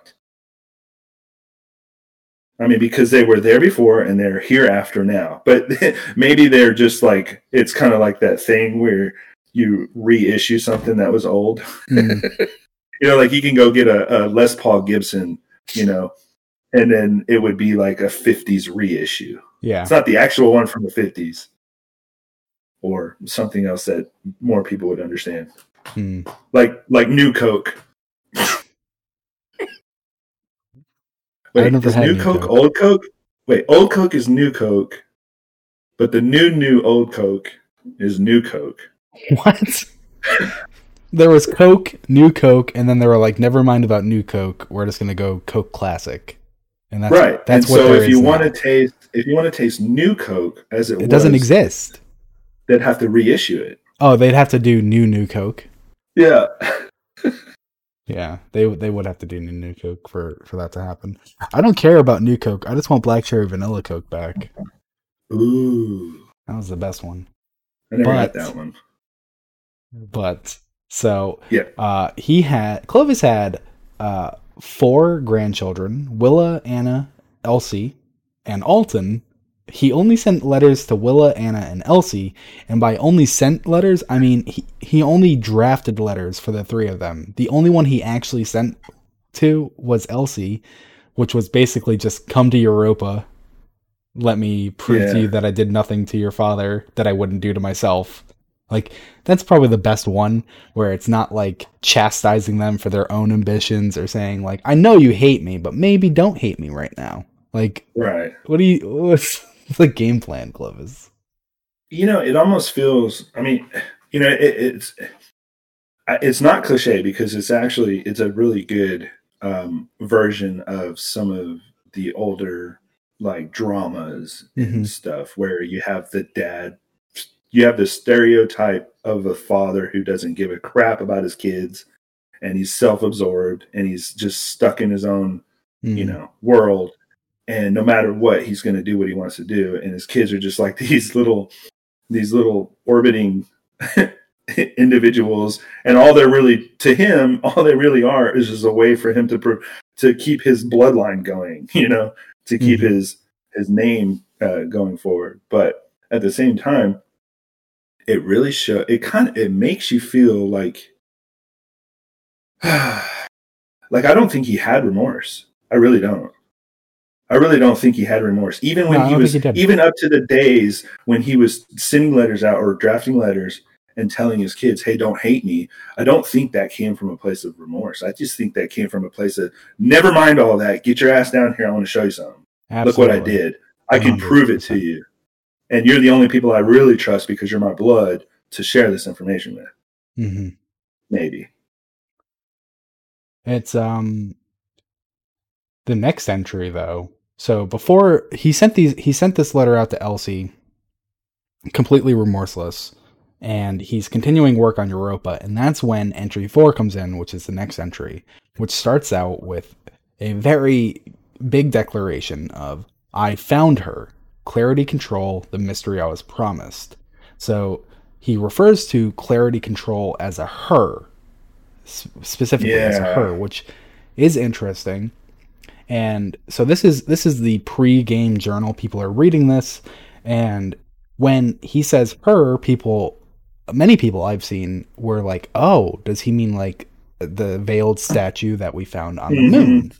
I mean, because they were there before and they're here after now. But <laughs> maybe they're just like it's kind of like that thing where you reissue something that was old. Mm, <laughs> You know, like you can go get a, a Les Paul Gibson, you know, and then it would be like a '50s reissue. yeah. It's not the actual one from the '50s, or something else that more people would understand Mm. like like new Coke. <laughs> Wait, never is had new Coke, Coke. old Coke? Wait, old Coke is new Coke, but the new new old Coke is new Coke. <laughs> What? there was Coke, New Coke, and then they were like, "Never mind about New Coke. We're just gonna go Coke Classic." And that's right. That's and what so if you want to taste if you want to taste new Coke as it, was, it doesn't exist. they'd have to reissue it. Oh, they'd have to do new New Coke. Yeah. <laughs> Yeah, they they would have to do new Coke for for that to happen. I don't care about New Coke. I just want Black Cherry Vanilla Coke back. Ooh. That was the best one. I never But- that one. But so Yeah. uh, he had Clovis had uh, four grandchildren: Willa, Anna, Elsie, and Alton. He only sent letters to Willa, Anna, and Elsie, and by only sent letters, I mean he he only drafted letters for the three of them. The only one he actually sent to was Elsie, which was basically just come to Europa. Let me prove to you that I did nothing to your father that I wouldn't do to myself. Like that's probably the best one where it's not like chastising them for their own ambitions or saying like I know you hate me, but maybe don't hate me right now. Like Right. what do you what's the game plan, Clovis? you know it almost feels i mean you know, it, it's it's not cliche because it's actually it's a really good um version of some of the older like dramas and Mhm. stuff where you have the dad you have the stereotype of a father who doesn't give a crap about his kids and he's self-absorbed and he's just stuck in his own you Mm. know world and no matter what he's going to do what he wants to do. And his kids are just like <laughs> these little these little orbiting <laughs> individuals. And all they're really to him <laughs> all they really are is just a way for him to pro- to keep his bloodline going you know to keep Mhm. his his name uh, going forward. But at the same time it really show it kind of it makes you feel like <sighs> like i don't think he had remorse. I really don't I really don't think he had remorse. Even when No, he was, he even up to the days when he was sending letters out or drafting letters and telling his kids, "Hey, don't hate me." I don't think that came from a place of remorse. I just think that came from a place of, "Never mind all that. Get your ass down here. I want to show you something. Look what I did. I can prove it to you." And you're the only people I really trust because you're my blood to share this information with. hmm Maybe. It's um the next entry though. So before he sent these he sent this letter out to Elsie completely remorseless and he's continuing work on Europa and that's when entry 4 comes in which is the next entry which starts out with a very big declaration of I found her. Clarity control the mystery I was promised. So he refers to clarity control as a her specifically as a her which is interesting and so this is this is the pre-game journal. People are reading this. And when he says her people many people i've seen were like oh does he mean like the veiled statue that we found on the Mhm. moon?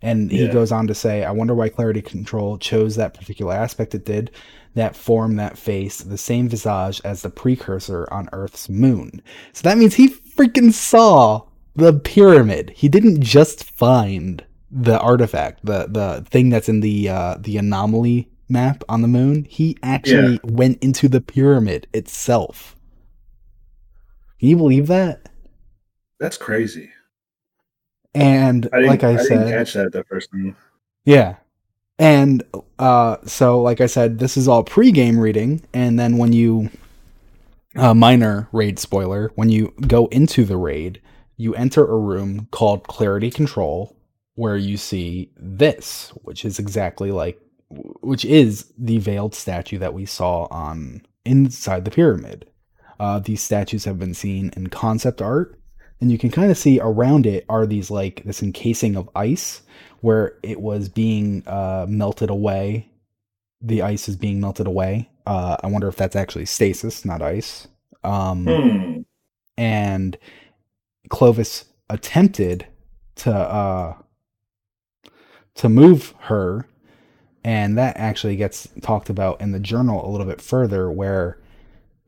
And he Yeah. goes on to say i wonder why clarity control chose that particular aspect. It did that form that face the same visage as the precursor on earth's moon. So that means he freaking saw the pyramid. He didn't just find the artifact, the the thing that's in the uh, the anomaly map on the moon, he actually went into the pyramid itself. Can you believe that? That's crazy. And I like I, I said, didn't catch that the first time. Yeah. And uh, so, like I said, this is all pre-game reading, and then when you, uh, minor raid spoiler, when you go into the raid, you enter a room called Clarity Control, where you see this, which is exactly like, which is the veiled statue that we saw on inside the pyramid. Uh, these statues have been seen in concept art, and you can kind of see around it are these like this encasing of ice where it was being uh, melted away. The ice is being melted away. Uh, I wonder if that's actually stasis, not ice. Um, Hmm. And Clovis attempted to uh, to move her, and that actually gets talked about in the journal a little bit further, where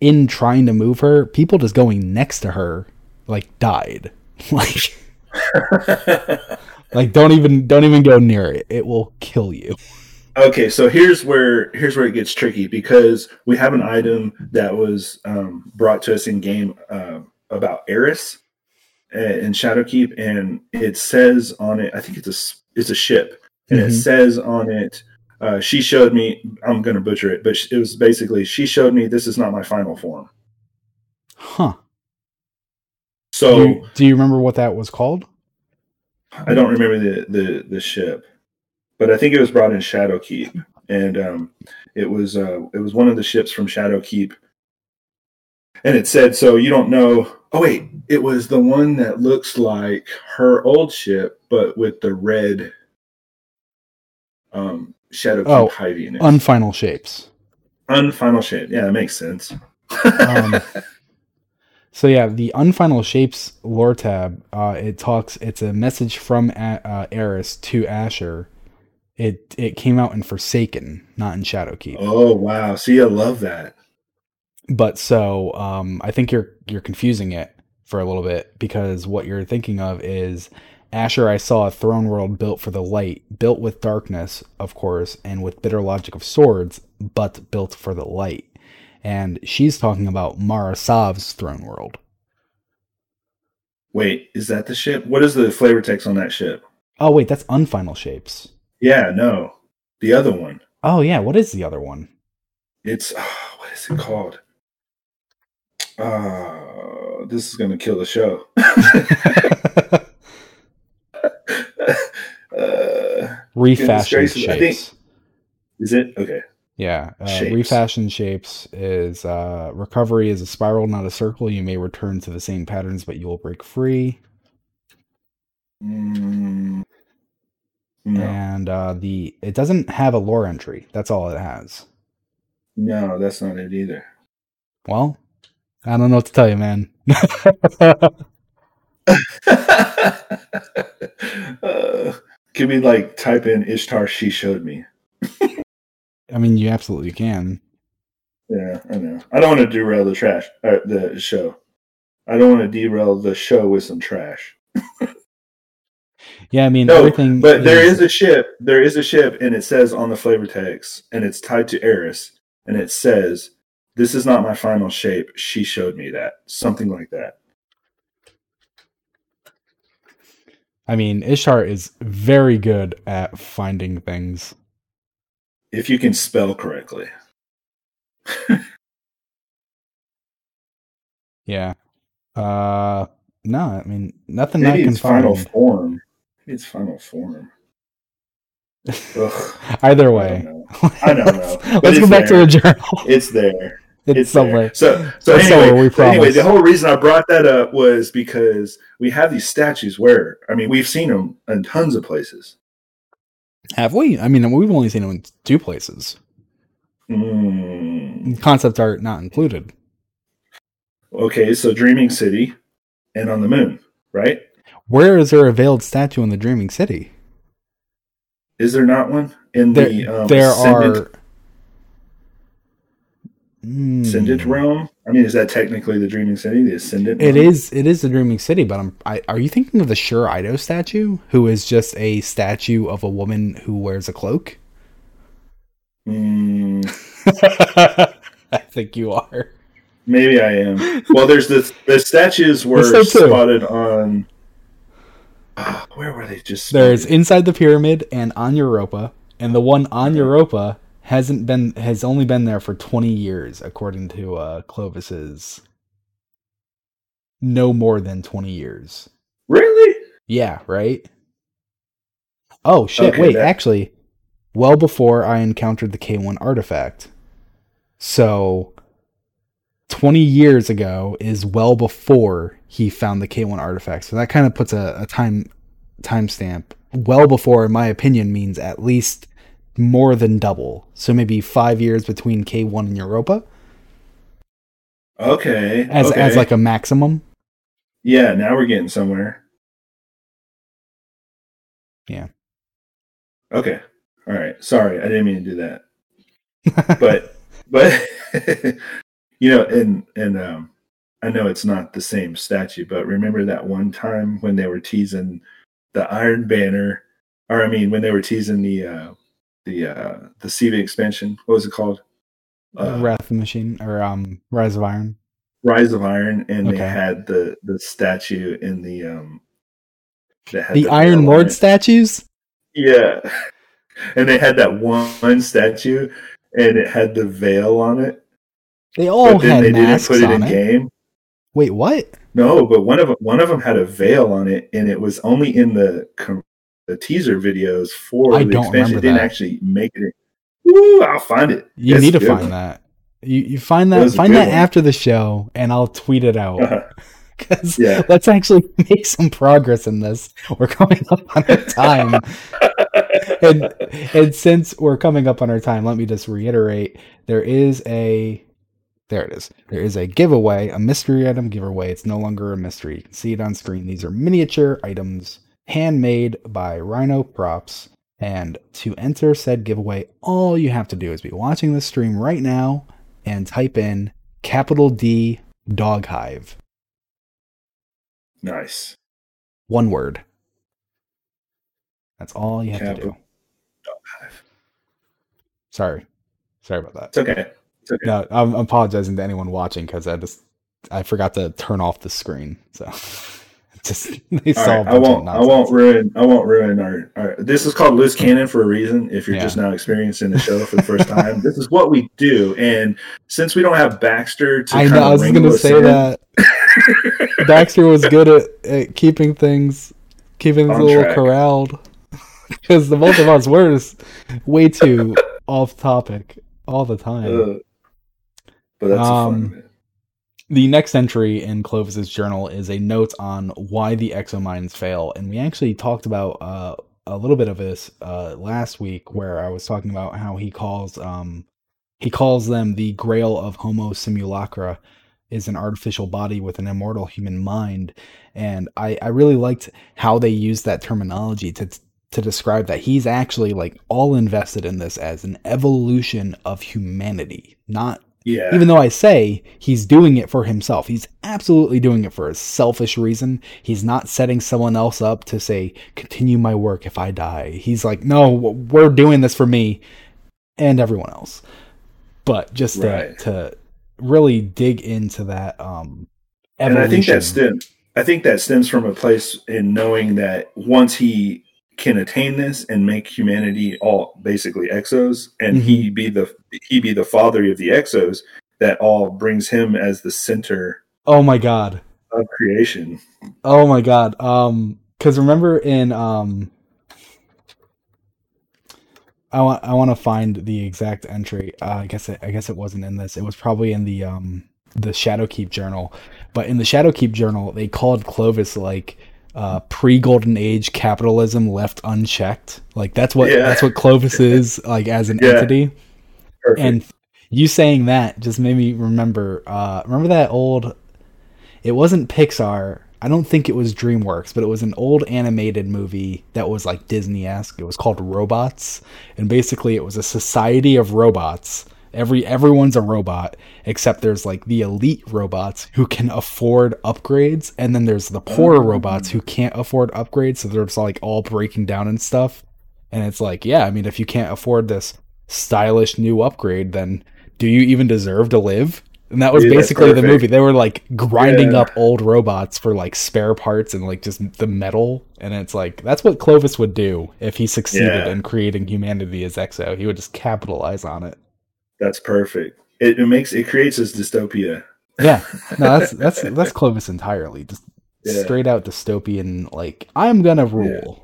in trying to move her, people just going next to her like died. <laughs> like <laughs> like don't even don't even go near it. It will kill you. Okay, so here's where here's where it gets tricky because we have an item that was um, brought to us in game uh, about Eris uh, in Shadowkeep, and it says on it, I think it's a it's a ship, and it Mhm. says on it, uh, she showed me. I'm going to butcher it, but it was basically she showed me this is not my final form. Huh. So do, you, do you remember what that was called? I don't remember the, the the ship, but I think it was brought in Shadowkeep, and um, it was uh, it was one of the ships from Shadowkeep, and it said so. You don't know. Oh wait, it was the one that looks like her old ship, but with the red um, Shadowkeep Oh, hiding in it. Unfinal shapes. Unfinal shape. Yeah, that makes sense. Um, <laughs> So yeah, the unfinal shapes lore tab. Uh, it talks. It's a message from A- uh, Eris to Asher. It it came out in Forsaken, not in Shadowkeep. oh wow! See, I love that. But so um, I think you're you're confusing it for a little bit because what you're thinking of is Asher. I saw a throne world built for the light, built with darkness, of course, and with bitter logic of swords, but built for the light. And she's talking about Mara Sov's throne world. Wait, is that the ship? What is the flavor text on that ship? Oh wait, that's unfinal shapes. Yeah, no, the other one. Oh yeah, what is the other one? It's ah, <sighs> what is it called? Uh, this is gonna kill the show. <laughs> <laughs> uh, Refashioned gracious, I think- shapes. is it okay? Yeah, uh, Shapes. refashioned shapes is uh, recovery is a spiral, not a circle. You may return to the same patterns, but you will break free. Mm, no, And uh, the it doesn't have a lore entry. That's all it has. no, that's not it either. Well, I don't know what to tell you, man. <laughs> <laughs> uh, can we like type in Ishtar? She showed me. I mean, you absolutely can. Yeah, I know. I don't want to derail the trash, uh, the show. I don't want to derail the show with some trash. Yeah, I mean No, everything. But there is a ship. There is a ship, and it says on the flavor text, and it's tied to Eris, and it says, "This is not my final shape. She showed me that." Something like that. I mean, Ishtar is very good at finding things. If you can spell correctly. <laughs> Yeah. Uh, no, I mean nothing Maybe I can it's final form. Maybe it's final form. <laughs> Ugh, Either I way, don't know. I don't know. <laughs> Let's go back to the journal. It's there. It's, It's somewhere. there. So, so It's somewhere, anyway, we so anyway, the whole reason I brought that up was because we have these statues where, I mean, we've seen them in tons of places. Have we? I mean, we've only seen them in two places. Mm, Concept art not included. okay, so Dreaming City and on the moon, right? Where is there a veiled statue in the Dreaming City? Is there not one in There, the um, there Ascendant? are. Ascendant Hmm. realm. I mean, is that technically the Dreaming City? The Ascendant. It realm? is. It is the Dreaming City, but I'm. I, are you thinking of the Sjur Eido statue, who is just a statue of a woman who wears a cloak? Mm, <laughs> I think you are. maybe I am. Well, there's the the statues were spotted on. Ah, where were they? Just There's inside the pyramid and on Europa, and the one on Europa hasn't been has only been there for 20 years, according to uh, Clovis's. No more than 20 years. really. Yeah, right. Oh shit! Okay, wait, that- actually, well before I encountered the K1 artifact. So, 20 years ago is well before he found the K1 artifact. So that kind of puts a, a time timestamp. Well before, in my opinion, means at least more than double. So maybe five years between K1 and Europa Okay. as okay. as like a maximum. yeah. Now we're getting somewhere. Yeah. Okay. All right. Sorry, I didn't mean to do that. <laughs> but but <laughs> you know and and um i know it's not the same statue but remember that one time when they were teasing the iron banner or i mean when they were teasing the uh the uh the CV expansion what was it called uh, Wrath of Machine or um Rise of Iron. rise of iron and they had the the statue in the um The veil Iron Lord it. statues. yeah <laughs> and they had that one statue and it had the veil on it They all but then had they didn't masks put it on in it. game Wait, what? No, but one of them, one of them had a veil on it, and it was only in the com- the teaser videos for I the don't expansion. It didn't that. actually make it. Woo! I'll find it. You need to find that. You you find That that find that one. after the show, and I'll tweet it out. Uh-huh. <laughs> <laughs> 'Cause Yeah. let's actually <laughs> make some progress in this. We're coming up on our time, and and since we're coming up on our time, let me just reiterate: there is a there it is. There is a giveaway, a mystery item giveaway. It's no longer a mystery. You can see it on screen. These are miniature items handmade by Rhino Props. And to enter said giveaway, all you have to do is be watching the stream right now and type in capital D Dog Hive. nice. One word. That's all you have to Capital do. Sorry. Sorry about that. It's okay. It's okay. No, I'm apologizing to anyone watching because I just I forgot to turn off the screen. So <laughs> <laughs> just they All saw. right, I won't. I won't ruin. I won't ruin our, our. This is called loose cannon for a reason. If you're Yeah. just now experiencing the show for the first <laughs> time, this is what we do. And since we don't have Baxter to, I know. I was going to say in- that <laughs> Baxter was good at, at keeping things keeping things a little track. corralled because the both of us were just way too off topic all the time. Uh, but that's fun Um, it. The next entry in Clovis's journal is a note on why the exominds fail, and we actually talked about uh, a little bit of this uh, last week, where I was talking about how he calls um, he calls them the Grail of Homo Simulacra, is an artificial body with an immortal human mind, and I, I really liked how they used that terminology to to describe that he's actually like all invested in this as an evolution of humanity, not Yeah. even though I say he's doing it for himself, he's absolutely doing it for a selfish reason. He's not setting someone else up to say, continue my work if I die. He's like, no, we're doing this for me and everyone else. But just to, Right. to really dig into that, um, and I think that stems. I think that stems from a place in knowing that once he can attain this and make humanity all basically exos, and Mm-hmm. he be the he be the father of the exos, that all brings him as the center oh my God. of creation. Oh my god. Um cuz remember in um I want I want to find the exact entry. Uh, I guess it, I guess it wasn't in this. It was probably in the um the Shadowkeep journal. But in the Shadowkeep journal, they called Clovis like uh pre-golden age capitalism left unchecked. Like that's what Yeah. that's what Clovis is like as an <laughs> Yeah. entity. Perfect. And you saying that just made me remember. Uh, remember that old? It wasn't Pixar. I don't think it was DreamWorks, but it was an old animated movie that was like Disney esque. It was called Robots, and basically it was a society of robots Every everyone's a robot except there's like the elite robots who can afford upgrades, and then there's the poorer Oh. robots who can't afford upgrades, so they're just like all breaking down and stuff. And it's like, yeah, I mean, if you can't afford this stylish new upgrade, then do you even deserve to live? And that was that's basically the movie. They were like grinding Yeah. up old robots for like spare parts and like just the metal. And it's like that's what Clovis would do if he succeeded Yeah. in creating humanity as Exo. He would just capitalize on it. That's perfect. It, it makes it creates this dystopia. Yeah, no, that's <laughs> that's that's Clovis entirely. Just Yeah. straight out dystopian. Like I'm gonna rule.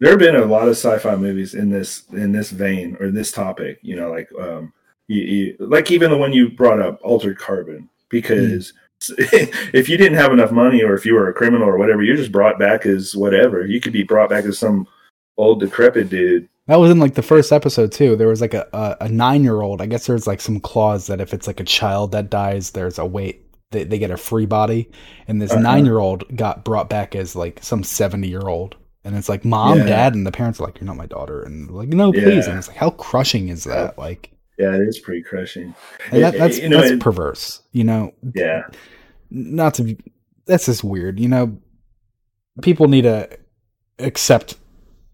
There have been a lot of sci-fi movies in this in this vein or this topic. You know, like um, you, you, like even the one you brought up, Altered Carbon, because <laughs> if you didn't have enough money or if you were a criminal or whatever, you're just brought back as whatever. You could be brought back as some old decrepit dude. That was in like the first episode too. There was like a, a, a nine year old. I guess there's like some clause that if it's like a child that dies, there's a wait they, they get a free body. And this Uh-huh. nine year old got brought back as like some seventy year old. And it's like mom, Yeah. dad, and the parents are like, You're not my daughter and like, no, please. Yeah. And it's like, how crushing is that? Like Yeah, it is pretty crushing. and that, that's you know, that's it- perverse. You know, yeah, not to be that's just weird you know people need to accept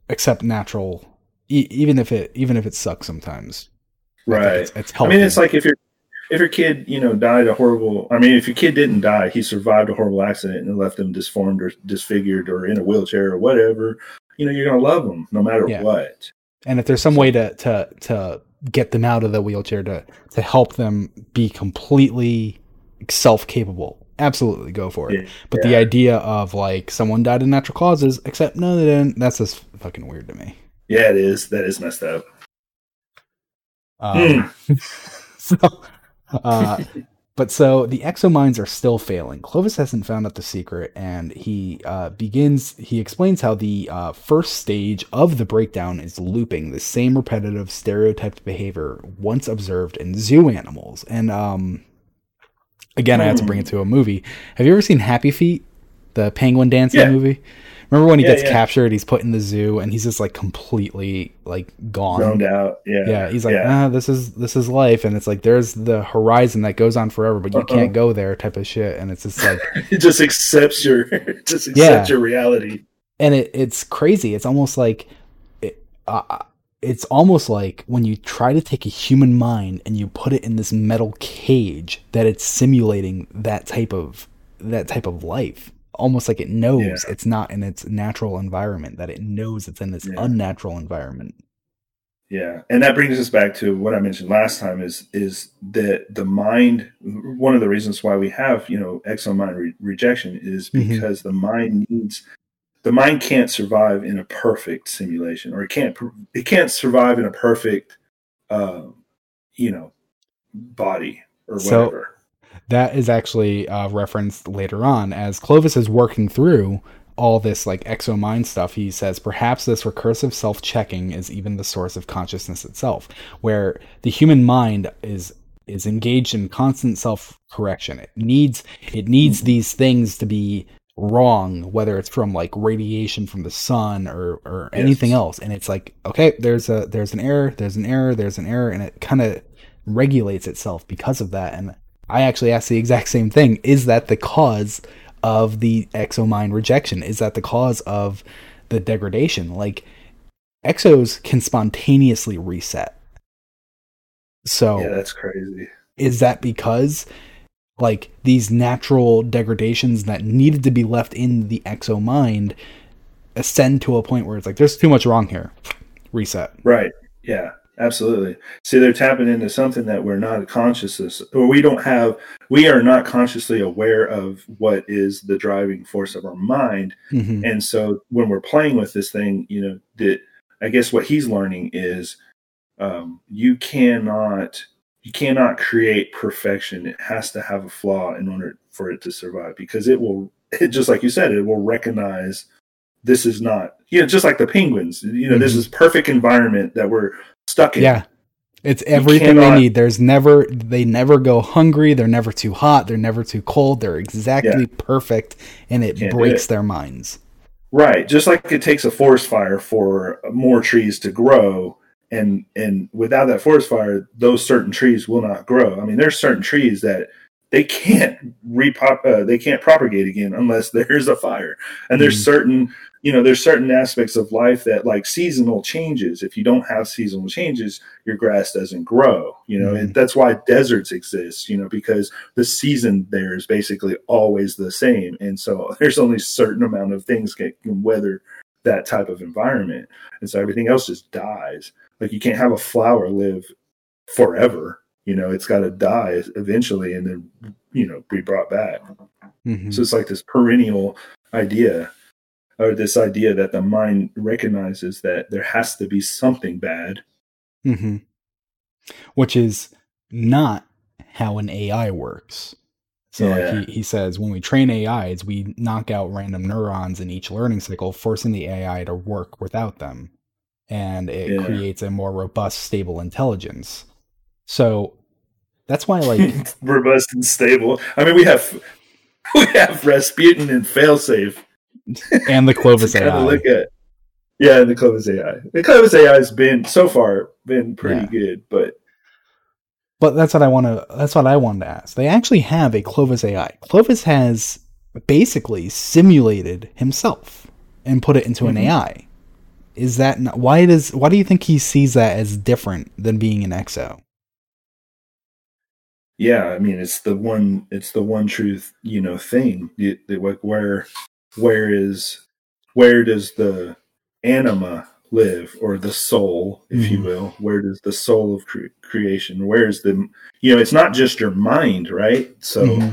accept natural e- even if it even if it sucks sometimes right. it's, it's I mean, it's like if your if your kid, you know, died a horrible. I mean, if your kid didn't die, he survived a horrible accident and left him disformed or disfigured or in a wheelchair or whatever. You know, you're gonna love them no matter Yeah. what. and if there's some way to to to get them out of the wheelchair to to help them be completely self capable absolutely go for it Yeah. but the idea of like someone died in natural causes except no they didn't that's just fucking weird to me Yeah, it is. That is messed up. um, <laughs> so, uh, but so the exominds are still failing. Clovis hasn't found out the secret, and he uh, begins. He explains how the uh, first stage of the breakdown is looping the same repetitive, stereotyped behavior once observed in zoo animals. And um, again, I have to bring it to a movie. Have you ever seen Happy Feet, the penguin dancing Yeah. movie? Remember when he Yeah, gets yeah. captured? He's put in the zoo, and he's just like completely like gone Zoned out. Yeah. yeah he's like yeah. ah this is this is life and it's like there's the horizon that goes on forever but you Uh-uh. can't go there type of shit and it's just like <laughs> it just accepts your <laughs> just accept Yeah. your reality. and it, it's crazy it's almost like it, uh, it's almost like when you try to take a human mind and you put it in this metal cage that it's simulating that type of that type of life almost like it knows Yeah. it's not in its natural environment that it knows it's in this Yeah. unnatural environment Yeah, and that brings us back to what I mentioned last time is is that the mind. One of the reasons why we have you know exomind re- rejection is Mhm. because the mind needs the mind can't survive in a perfect simulation, or it can't it can't survive in a perfect, uh, you know, body or So- whatever. That is actually uh, referenced later on as Clovis is working through all this like exo mind stuff. He says perhaps this recursive self checking is even the source of consciousness itself, where the human mind is is engaged in constant self correction. It needs it needs these things to be wrong, whether it's from like radiation from the sun or or Yes. anything else. And it's like okay, there's a there's an error, there's an error, there's an error, and it kind of regulates itself because of that. And I actually asked the exact same thing. Is that the cause of the exomind rejection? Is that the cause of the degradation? Like exos can spontaneously reset. So Yeah, that's crazy. is that because like these natural degradations that needed to be left in the exo mind ascend to a point where it's like there's too much wrong here. Reset. Right. Yeah, absolutely. See, they're tapping into something that we're not conscious of, or we don't have, we are not consciously aware of what is the driving force of our mind. hmm And so when we're playing with this thing, you know, that I guess what he's learning is um, you cannot, you cannot create perfection. It has to have a flaw in order for it to survive because it will, it, just like you said, it will recognize this is not, you know, just like the penguins, you know, this Mhm. is perfect environment that we're stuck in. Yeah. It's everything they need. There's never they never go hungry, they're never too hot, they're never too cold. They're exactly perfect and it breaks it. their minds. Right. Just like it takes a forest fire for more trees to grow, and and without that forest fire, those certain trees will not grow. I mean, there's certain trees that they can't repop, uh, they can't propagate again unless <laughs> there's a fire. And there's mm-hmm. certain you know there's certain aspects of life that like seasonal changes. If you don't have seasonal changes your grass doesn't grow you know mm-hmm. and that's why deserts exist you know because the season there is basically always the same. And so <laughs> there's only a certain amount of things that can weather that type of environment. And so everything else just dies. Like you can't have a flower live forever you know it's got to die eventually and then you know be brought back. Mm-hmm. so it's like this perennial idea or this idea that the mind recognizes that there has to be something bad. Mm-hmm. Which is not how an AI works. So yeah. like he, he says when we train AIs, we knock out random neurons in each learning cycle, forcing the AI to work without them. And it yeah. creates a more robust, stable intelligence. So that's why like <laughs> robust and stable. I mean we have <laughs> we have Rasputin and failsafe and the <laughs> Clovis AI. Look at, yeah, the Clovis AI. The Clovis AI has been so far been pretty yeah. good, but but that's what I want to. That's what I wanted to ask. They actually have a Clovis AI. Clovis has basically simulated himself and put it into mm-hmm. an AI. Is that not, why does why do you think he sees that as different than being an exo? Yeah, I mean it's the one it's the one truth you know thing. It, it, like where where is where does the anima live or the soul if mm-hmm. you will where does the soul of cre- creation where's the you know it's not just your mind right so mm-hmm.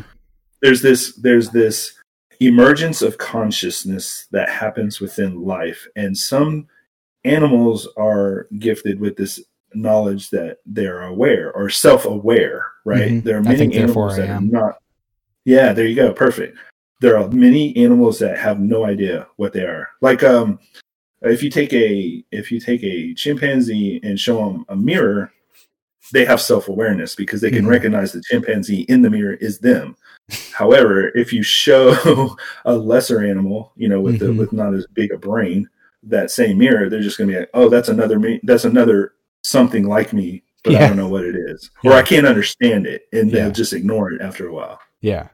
there's this there's this emergence of consciousness that happens within life and some animals are gifted with this knowledge that they're aware or self-aware right mm-hmm. there are many animals that are not yeah there you go perfect there are many animals that have no idea what they are. Like um, if you take a if you take a chimpanzee and show them a mirror, they have self awareness because they can mm-hmm. recognize the chimpanzee in the mirror is them. However, if you show <laughs> a lesser animal, you know, with mm-hmm. the, with not as big a brain, that same mirror, they're just going to be like, "Oh, that's another me. That's another something like me, but yeah. I don't know what it is, yeah. or I can't understand it," and yeah. they'll just ignore it after a while. Yeah,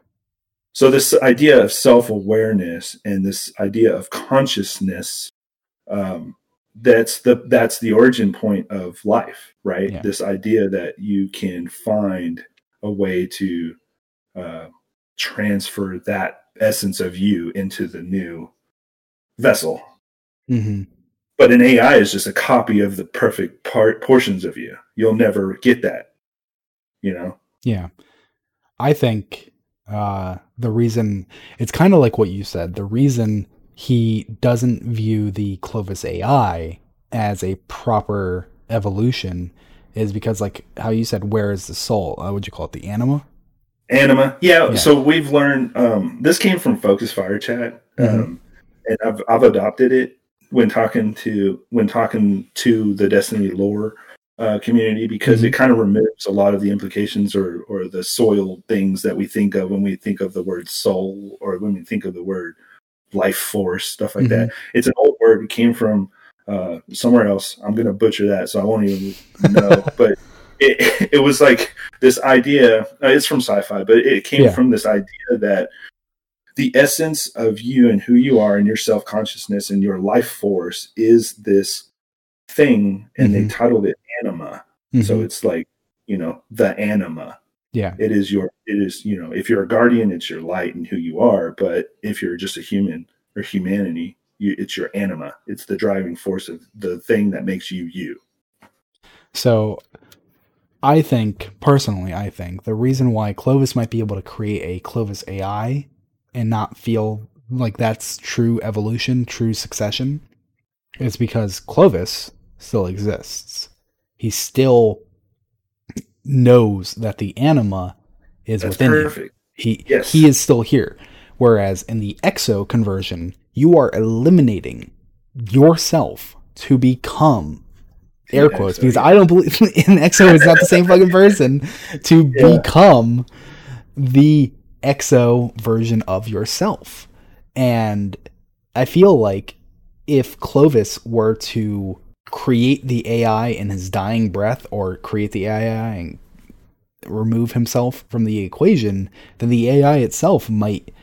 so this idea of self-awareness and this idea of consciousness um, that's the that's the origin point of life right? Yeah. this idea that you can find a way to uh, transfer that essence of you into the new vessel. Mm-hmm. but an ai is just a copy of the perfect part portions of you. You'll never get that you know? Yeah. I think uh, the reason it's kind of like what you said. The reason he doesn't view the Clovis AI as a proper evolution is because, like how you said, where is the soul? Uh, would you call it the anima? Anima, yeah. yeah. So we've learned. Um, this came from Focus Fire Chat, mm-hmm. um, and I've I've adopted it when talking to when talking to the Destiny lore uh, community because mm-hmm. it kind of removes a lot of the implications or or the soil things that we think of when we think of the word soul or when we think of the word life force stuff like mm-hmm. that. It's an old word. It came from uh, somewhere else. I'm going to butcher that, so I won't even <laughs> know. but it <laughs> it was like this idea. Uh, it's from sci-fi, but it came yeah. from this idea that the essence of you and who you are and your self consciousness and your life force is this thing and mm-hmm. they titled it mm-hmm. so it's like you know the anima yeah it is your it is you know if you're a guardian it's your light and who you are but if you're just a human or humanity you, it's your anima it's the driving force of the thing that makes you you so i think personally i think the reason why clovis might be able to create a clovis ai and not feel like that's true evolution true succession is because clovis still exists. He still knows that the anima is That's within perfect. him. He yes. he is still here. Whereas in the exo conversion, you are eliminating yourself to become air quotes because I don't believe <laughs> in exo is not the same <laughs> fucking person to yeah. become the exo version of yourself. And I feel like if Clovis were to create the AI in his dying breath or create the AI and remove himself from the equation, then the AI itself might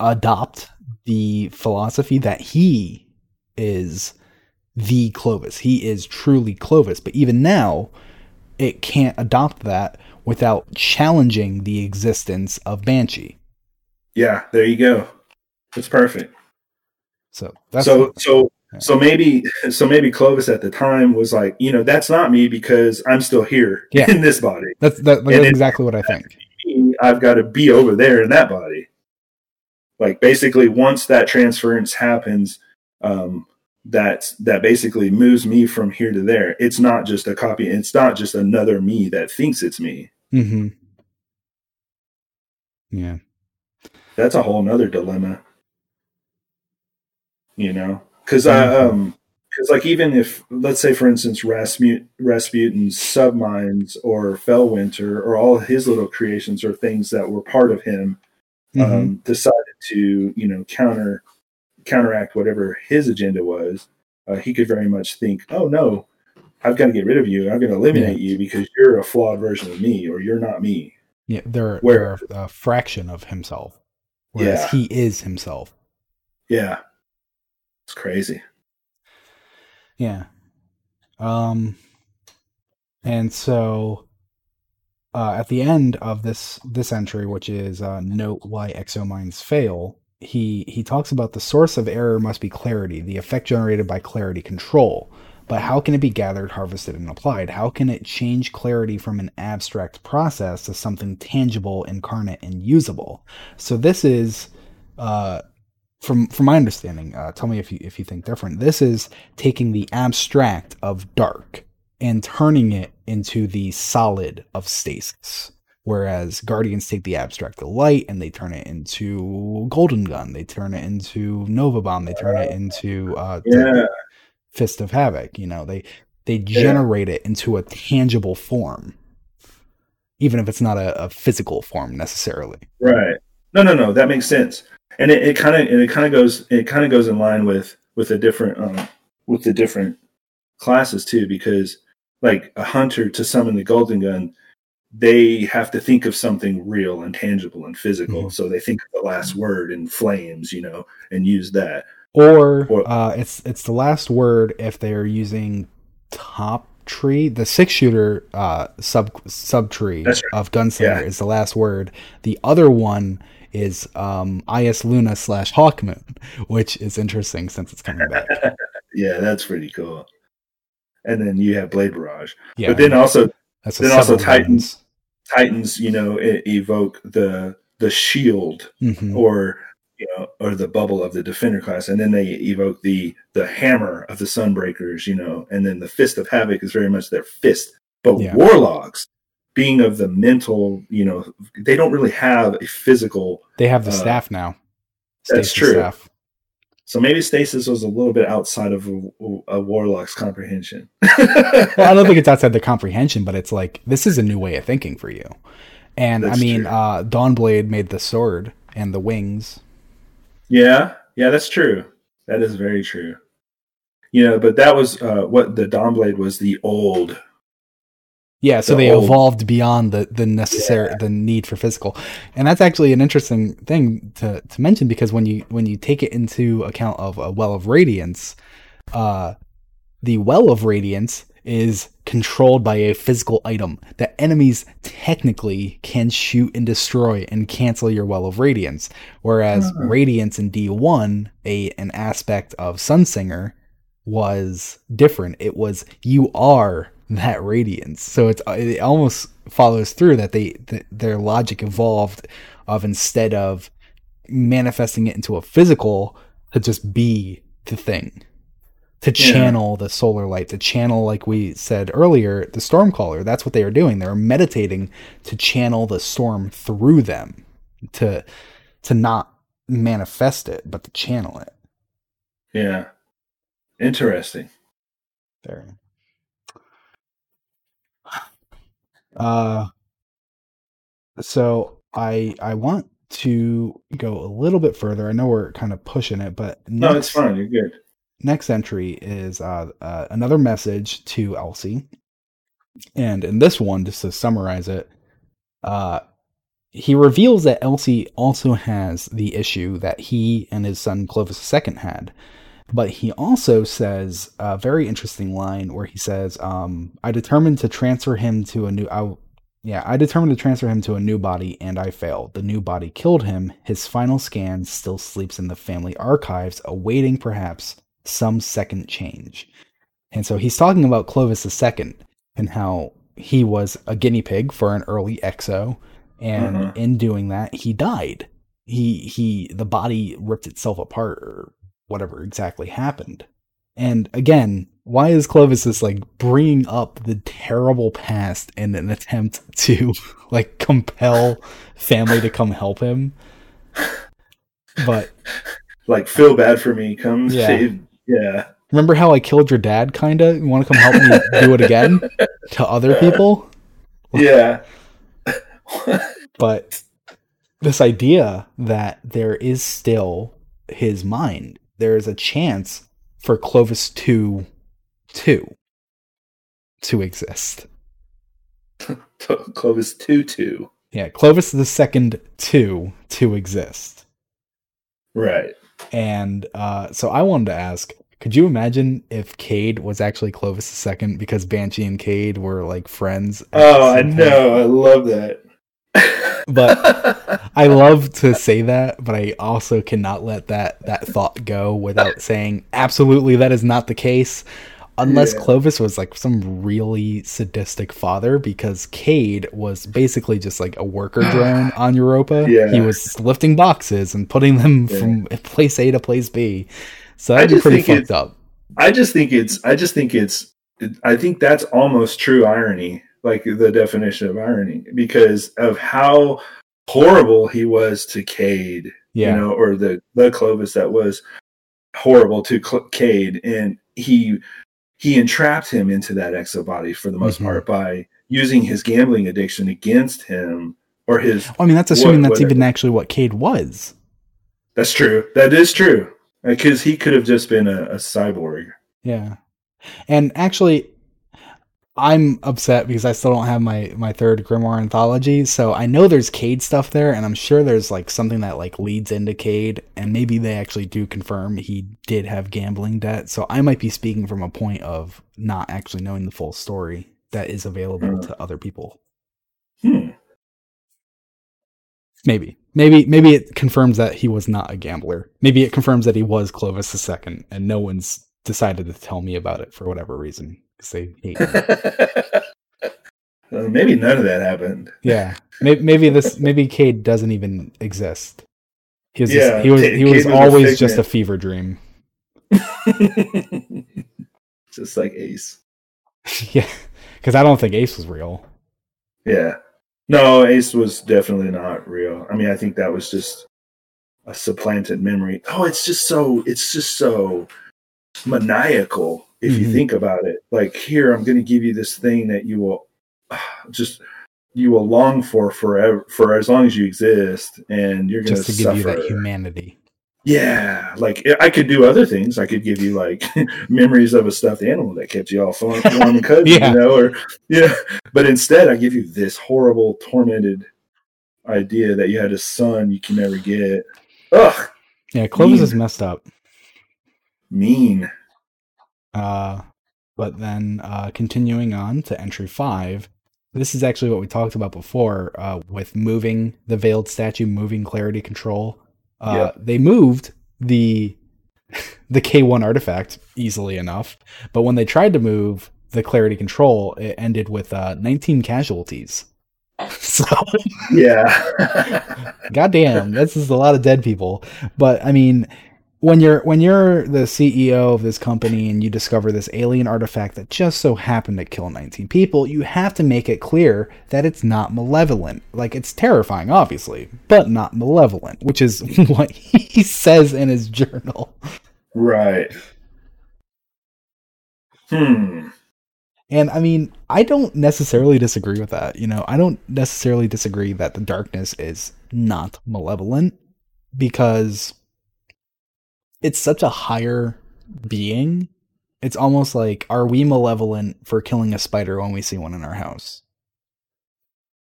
adopt the philosophy that he is the Clovis. He is truly Clovis. But even now, it can't adopt that without challenging the existence of Banshee. Yeah, there you go. That's perfect. So that's so so so maybe so maybe Clovis at the time was like, you know, that's not me because I'm still here Yeah. in this body. that's that, that's And exactly what I think. I've got to be over there in that body. Like basically, once that transference happens, um, that that basically moves me from here to there. It's not just a copy. It's not just another me that thinks it's me. Mm-hmm. Yeah. That's a whole nother dilemma. You know, because I Mhm. um, because like even if let's say for instance Rasputin, Rasputin's subminds or Felwinter or all his little creations or things that were part of him Mhm. um, decided to you know counter counteract whatever his agenda was, uh, he could very much think, oh no, I've got to get rid of you. I'm going to eliminate you because you're a flawed version of me or you're not me. yeah. They're, Where- they're a fraction of himself, whereas Yeah. he is himself. Yeah, it's crazy. Yeah. Um and so uh at the end of this this entry which is uh note why exominds fail, he he talks about the source of error must be clarity, the effect generated by clarity control. But how can it be gathered, harvested, and applied? How can it change clarity from an abstract process to something tangible, incarnate, and usable? So this is uh from from my understanding, uh, tell me if you if you think different. This is taking the abstract of dark and turning it into the solid of stasis. Whereas Guardians take the abstract of light and they turn it into Golden Gun, they turn it into Nova Bomb, they turn it into uh, Yeah, Fist of Havoc. You know, they they generate it into a tangible form, even if it's not a, a physical form necessarily. right. No, no, no. That makes sense, and it kind of and it kind of goes it kind of goes in line with with the different um, with the different classes too, because like a hunter to summon the golden gun, they have to think of something real and tangible and physical. Mhm. So they think of the last word in flames, you know, and use that. Or Or- uh, it's it's the last word if they're using top tree. The six shooter uh, sub sub tree That's of Gunslinger Yeah. is the last word. The other one is um, Is Luna slash Hawkmoon, which is interesting since it's coming back. <laughs> Yeah, that's pretty cool. And then you have Blade Barrage, Yeah, but then also that's then also Titans. ones. Titans, you know, evoke the the shield Mhm. or you know, or the bubble of the defender class, and then they evoke the the hammer of the Sunbreakers, you know, and then the fist of havoc is very much their fist. But Yeah. warlocks, being of the mental, you know, they don't really have a physical. They have the uh, staff now. that's true. Staff. So maybe stasis was a little bit outside of a, a warlock's comprehension. <laughs> well, I don't think it's outside the comprehension, but it's like this is a new way of thinking for you. And That's I mean, true. uh, Dawnblade made the sword and the wings. Yeah, yeah, that's true. That is very true. You know, but that was uh, what the Dawnblade was the old. Yeah, so The they old- evolved beyond the the necessary the need for physical, and that's actually an interesting thing to to mention because when you when you take it into account of a well of radiance, uh, the well of radiance is controlled by a physical item that enemies technically can shoot and destroy and cancel your well of radiance, whereas Hmm. radiance in D one, a an aspect of Sunsinger, was different. It was you are that radiance. So it's it almost follows through that they th- their logic evolved of instead of manifesting it into a physical to just be the thing. To Yeah. channel the solar light, to channel, like we said earlier, the stormcaller. That's what they are doing. They're meditating to channel the storm through them, to to not manifest it, but to channel it. Yeah, interesting. There. Uh so I I want to go a little bit further. I know we're kind of pushing it, but No, next, it's fine. You're good. next entry is uh, uh, another message to Elsie. And in this one, just to summarize it, uh, he reveals that Elsie also has the issue that he and his son Clovis II had. But he also says a very interesting line where he says, um, I determined to transfer him to a new. I, yeah, I determined to transfer him to a new body and I failed. The new body killed him. His final scan still sleeps in the family archives, awaiting perhaps some second change. And so he's talking about Clovis II and how he was a guinea pig for an early exo and Mhm. in doing that he died he he the body ripped itself apart or whatever exactly happened and again why is clovis just like bringing up the terrible past in an attempt to <laughs> like compel family to come help him but Like feel bad for me. Come Yeah. save. Yeah. remember how i killed your dad kinda you want to come help me do it again <laughs> to other people Yeah. but this idea that there is still his mind there is a chance for clovis <laughs> 2 2 to exist Clovis Tutu. yeah clovis the second 2 to exist Right. and uh, so i wanted to ask could you imagine if Cade was actually Clovis the second because Banshee and Cade were like friends? Oh, I know. I love that. <laughs> But <laughs> I love to say that, but I also cannot let that that thought go without saying absolutely that is not the case. Unless Yeah. Clovis was like some really sadistic father, because Cade was basically just like a worker drone <sighs> on Europa. Yeah. He was lifting boxes and putting them Yeah. from place A to place B. So that'd be pretty fucked up. I just think it's. I just think it's. I think that's almost true irony, like the definition of irony, because of how horrible he was to Cade. Yeah. You know, or the the Clovis that was horrible to Cl- Cade, and he he entrapped him into that exo body for the most Mhm. part by using his gambling addiction against him or his I mean, that's assuming What- that's what- even actually what Cade was. That's true. That is true. Because he could have just been a, a cyborg. Yeah. And actually, I'm upset because I still don't have my my third Grimoire anthology. So I know there's Cade stuff there, and I'm sure there's like something that like leads into Cade, and maybe they actually do confirm he did have gambling debt. So I might be speaking from a point of not actually knowing the full story that is available Hmm. to other people. Hmm. Maybe. Maybe maybe it confirms that he was not a gambler. Maybe it confirms that he was Clovis II, and no one's decided to tell me about it for whatever reason because they hate me. Maybe none of that happened. yeah, maybe, maybe this maybe Cade doesn't even exist. He was Yeah, just, he was he was was a always just a fever dream. <laughs> just like Ace. <laughs> yeah, because I don't think Ace was real. Yeah. No, Ace was definitely not real. I mean, I think that was just a supplanted memory. Oh, it's just so it's just so maniacal if you Mhm. think about it. Like here, I'm going to give you this thing that you will <sighs> just you will long for forever for as long as you exist, and you're going Just to give you that humanity. Yeah, like I could do other things. I could give you like <laughs> memories of a stuffed animal that kept you all fun, <laughs> warm and cozy, Yeah. you know, or yeah. But instead, I give you this horrible, tormented idea that you had a son you can never get. Ugh, Yeah, Clovis Mean. is messed up. mean. Uh, but then uh, continuing on to entry five, this is actually what we talked about before uh, with moving the veiled statue, moving clarity control. Uh, They moved the <laughs> the K1 artifact easily enough, but when they tried to move the clarity control, it ended with uh, 19 casualties. <laughs> So, Yeah, <laughs> goddamn, this is a lot of dead people. But I mean, when you're when you're the CEO of this company and you discover this alien artifact that just so happened to kill 19 people, you have to make it clear that it's not malevolent. Like it's terrifying, obviously, but not malevolent, which is <laughs> what he says in his journal. right. Hmm. And I mean, I don't necessarily disagree with that. You know, I don't necessarily disagree that the darkness is not malevolent because it's such a higher being, it's almost like are we malevolent for killing a spider when we see one in our house?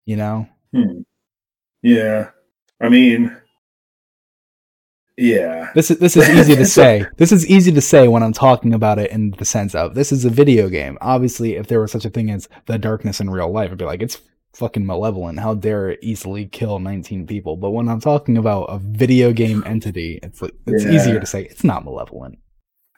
You know? Hmm. Yeah. I mean, yeah. This is this is <laughs> easy to say. This is easy to say when I'm talking about it in the sense of this is a video game. Obviously, if there was such a thing as the darkness in real life, I'd be like, it's fucking malevolent. How dare it easily kill 19 people? But when I'm talking about a video game entity, it's like it's Yeah. easier to say it's not malevolent.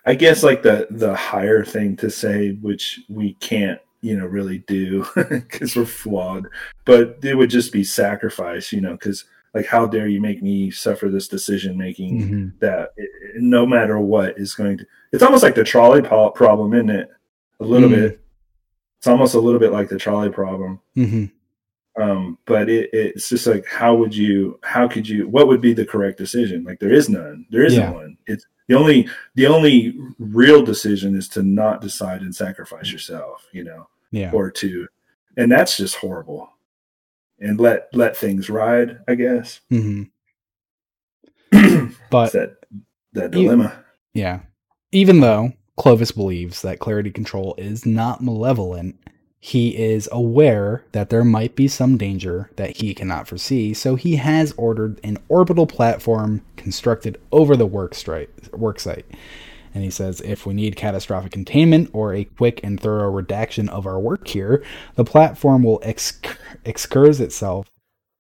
I guess like the the higher thing to say, which we can't, you know, really do <laughs> because we're flawed, but it would just be sacrifice, you know, because like how dare you make me suffer this decision making Mhm. that it, it- no matter what is going to. It's almost like the trolley po- problem, isn't it? A little Mm. bit. It's almost a little bit like the trolley problem. Mhm. Um but it, it's just like how would you how could you what would be the correct decision like there is none there isn't Yeah. one it's the only the only real decision is to not decide and sacrifice yourself you know Yeah. or to and that's just horrible and let let things ride i guess mm-hmm. <clears throat> But that that You- dilemma Yeah. Even though Clovis believes that Clarity Control is not malevolent, he is aware that there might be some danger that he cannot foresee, so he has ordered an orbital platform constructed over the work, stri- work site. And he says if we need catastrophic containment or a quick and thorough redaction of our work here, the platform will exc- excurse itself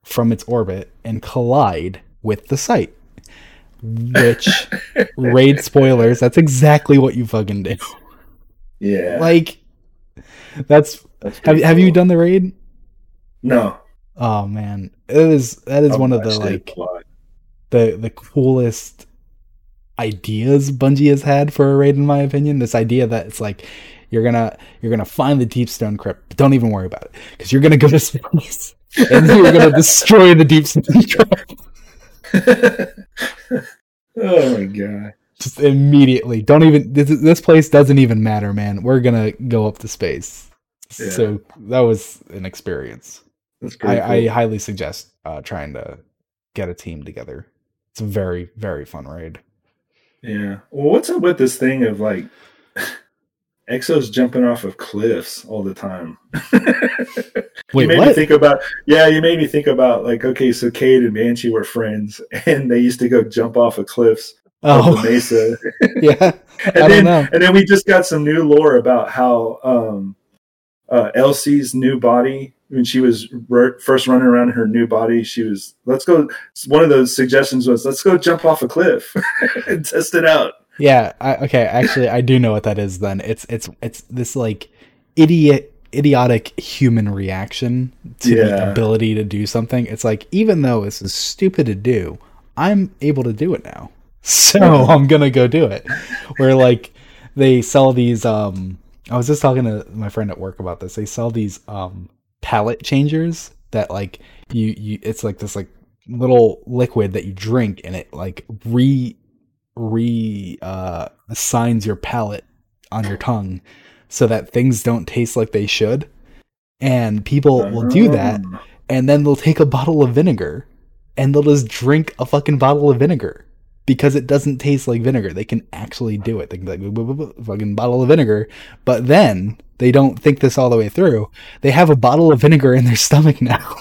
from its orbit and collide with the site. Which <laughs> raid spoilers. That's exactly what you fucking do. yeah Like, that's that's have pretty have you done the raid? no Oh man, it is that is I've one of the like the the coolest ideas Bungie has had for a raid, in my opinion. This idea that it's like you're gonna you're gonna find the deep stone crypt, but don't even worry about it because you're gonna go to space and you're gonna <laughs> destroy the deep stone crypt <laughs> oh my god just immediately. Don't even this, this place doesn't even matter, man. We're gonna go up to space. Yeah. So that was an experience. that's I, I highly suggest uh, trying to get a team together. It's a very very fun raid. Yeah. Well, what's up with this thing of like <sighs> exos jumping off of cliffs all the time? <laughs> Wait, you made what? me think about yeah, you made me think about like okay, so Cade and Banshee were friends <laughs> and they used to go jump off of cliffs oh the mesa. <laughs> yeah, and I then don't know. and then we just got some new lore about how um uh Elsie's new body when she was r- first running around in her new body, she was let's go. One of those suggestions was let's go jump off a cliff <laughs> and test it out. Yeah. I, okay. Actually, I do know what that is. Then it's it's it's this like idiot idiotic human reaction to the ability to do something. It's like even though this is stupid to do, I'm able to do it now. <laughs> So I'm gonna go do it. Where like they sell these um I was just talking to my friend at work about this. They sell these um palette changers that like you you it's like this like little liquid that you drink and it like re re uh assigns your palate on your tongue so that things don't taste like they should. And people will do that Oh. and then they'll take a bottle of vinegar and they'll just drink a fucking bottle of vinegar because it doesn't taste like vinegar. They can actually do it. They can be like, "Boo, boo, boo, boo," fucking bottle of vinegar. But then they don't think this all the way through. They have a bottle of vinegar in their stomach now.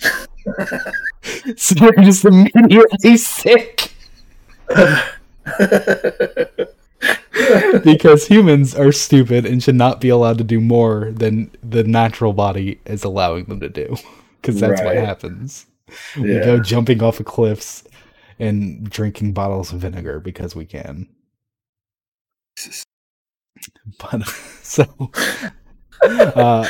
<laughs> so they're just immediately sick <laughs> because humans are stupid and should not be allowed to do more than the natural body is allowing them to do. Because that's what Right. happens. We go jumping off of cliffs and drinking bottles of vinegar because we can. <laughs> But <laughs> so <laughs> uh,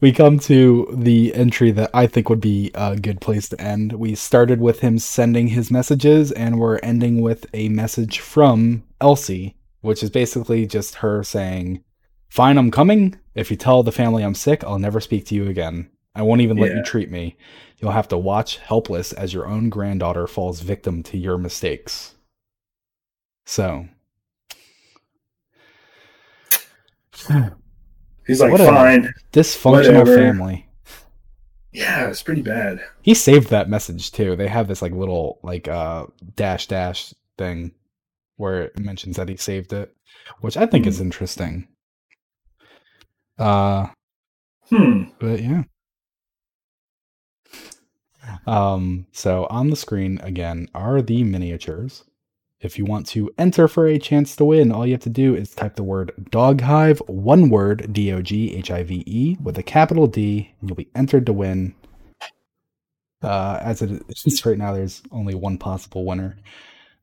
we come to the entry that I think would be a good place to end. We started with him sending his messages, and we're ending with a message from Elsie, which is basically just her saying, Fine, I'm coming. If you tell the family I'm sick, I'll never speak to you again. I won't even let you treat me. You'll have to watch helpless as your own granddaughter falls victim to your mistakes. So. <sighs> He's like, Whatever. fine. Dysfunctional Whatever. family. Yeah, it's pretty bad. He saved that message too. They have this like little like uh dash dash thing where it mentions that he saved it, which I think is interesting. Uh, Hmm. but yeah. Um, so on the screen again are the miniatures. If you want to enter for a chance to win, all you have to do is type the word dog hive, one word, D O G H I V E, with a capital D, and you'll be entered to win. Uh, as it is right now, there's only one possible winner.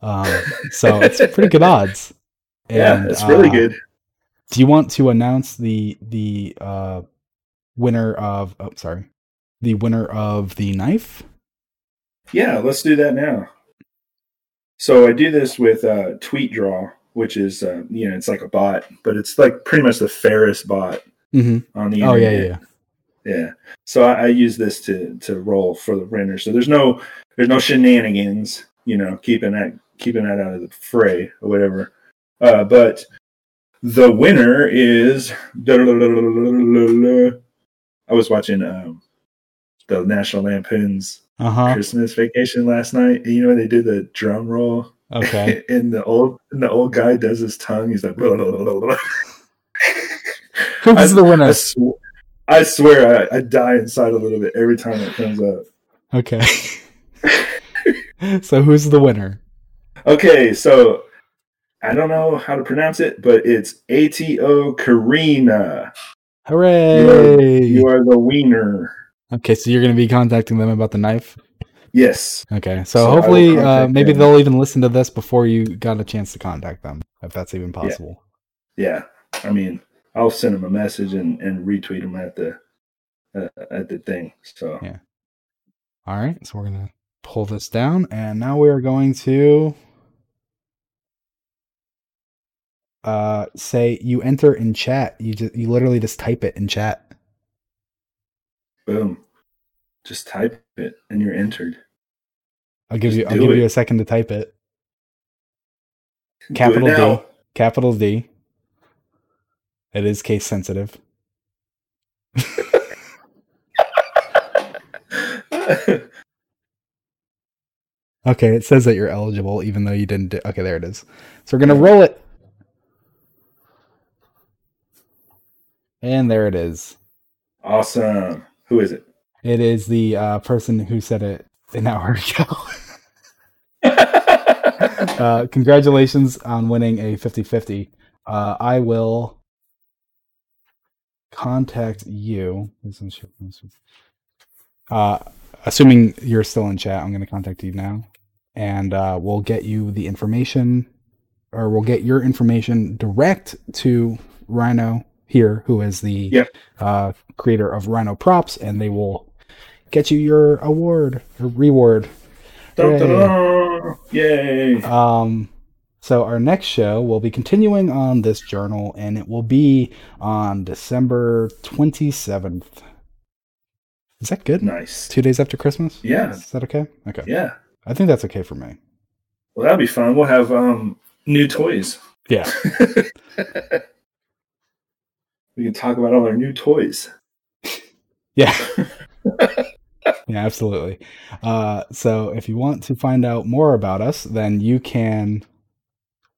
Um, so it's <laughs> pretty good odds. yeah, it's really uh, good. Do you want to announce the the uh, winner of? Oh, sorry, the winner of the knife. Yeah, let's do that now. So I do this with uh, Tweet Draw, which is uh, you know it's like a bot, but it's like pretty much the fairest bot Mm-hmm. on the Oh yeah, internet. yeah, yeah. Yeah. So I, I use this to to roll for the winner. So there's no there's no shenanigans, you know, keeping that keeping that out of the fray or whatever. Uh, but the winner is <laughs> I was watching um, the National Lampoon's Uh huh. Christmas Vacation last night. And you know they do the drum roll, Okay. <laughs> and the old and the old guy does his tongue. He's like, <laughs> Who's the winner? I, sw- I swear I, I die inside a little bit every time it comes up. Okay. <laughs> so who's the winner? Okay, so I don't know how to pronounce it, but it's ATO Karina. Hooray! You are the wiener. Okay, so you're going to be contacting them about the knife. Yes. Okay, so, So hopefully, uh, maybe them. they'll even listen to this before you got a chance to contact them, if that's even possible. Yeah. I mean, I'll send them a message and, and retweet them at the uh, at the thing. So Yeah. All right, so we're gonna pull this down, and now we are going to uh say you enter in chat. You just you literally just type it in chat. Boom. Just type it and you're entered. I'll give Just you I'll give it. you a second to type it. Do it Capital D. Capital D. It is case sensitive. <laughs> Okay, it says that you're eligible even though you didn't do Okay, there it is. So we're gonna roll it. And there it is. awesome. Who is it? It is the uh, person who said it an hour <laughs> ago. <laughs> uh, congratulations on winning a 50 50. Uh, I will contact you. Uh, assuming you're still in chat, I'm going to contact you now. And uh, we'll get you the information, or we'll get your information direct to Rhino here, who is the Yep. uh, creator of Rhino Props, and they will get you your award or reward. Yay. Yay. Um, so our next show will be continuing on this journal, and it will be on December twenty seventh. Is that good? Nice. Two days after Christmas. Yeah. Is that okay? Okay. Yeah. I think that's okay for me. Well, that'll be fun. We'll have um, new toys. Yeah. <laughs> we can talk about all our new toys. Yeah. <laughs> yeah, absolutely. Uh, so if you want to find out more about us, then you can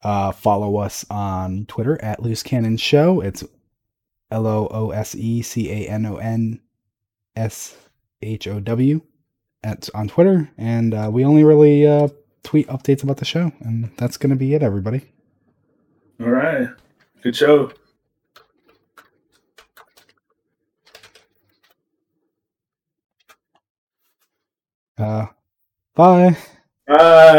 uh, follow us on Twitter at Loose Canon Show. It's L O O S E C A N O N S H O W at on Twitter, and uh, we only really uh, tweet updates about the show, and that's going to be it, everybody. All right. Good show. Uh, bye. Bye.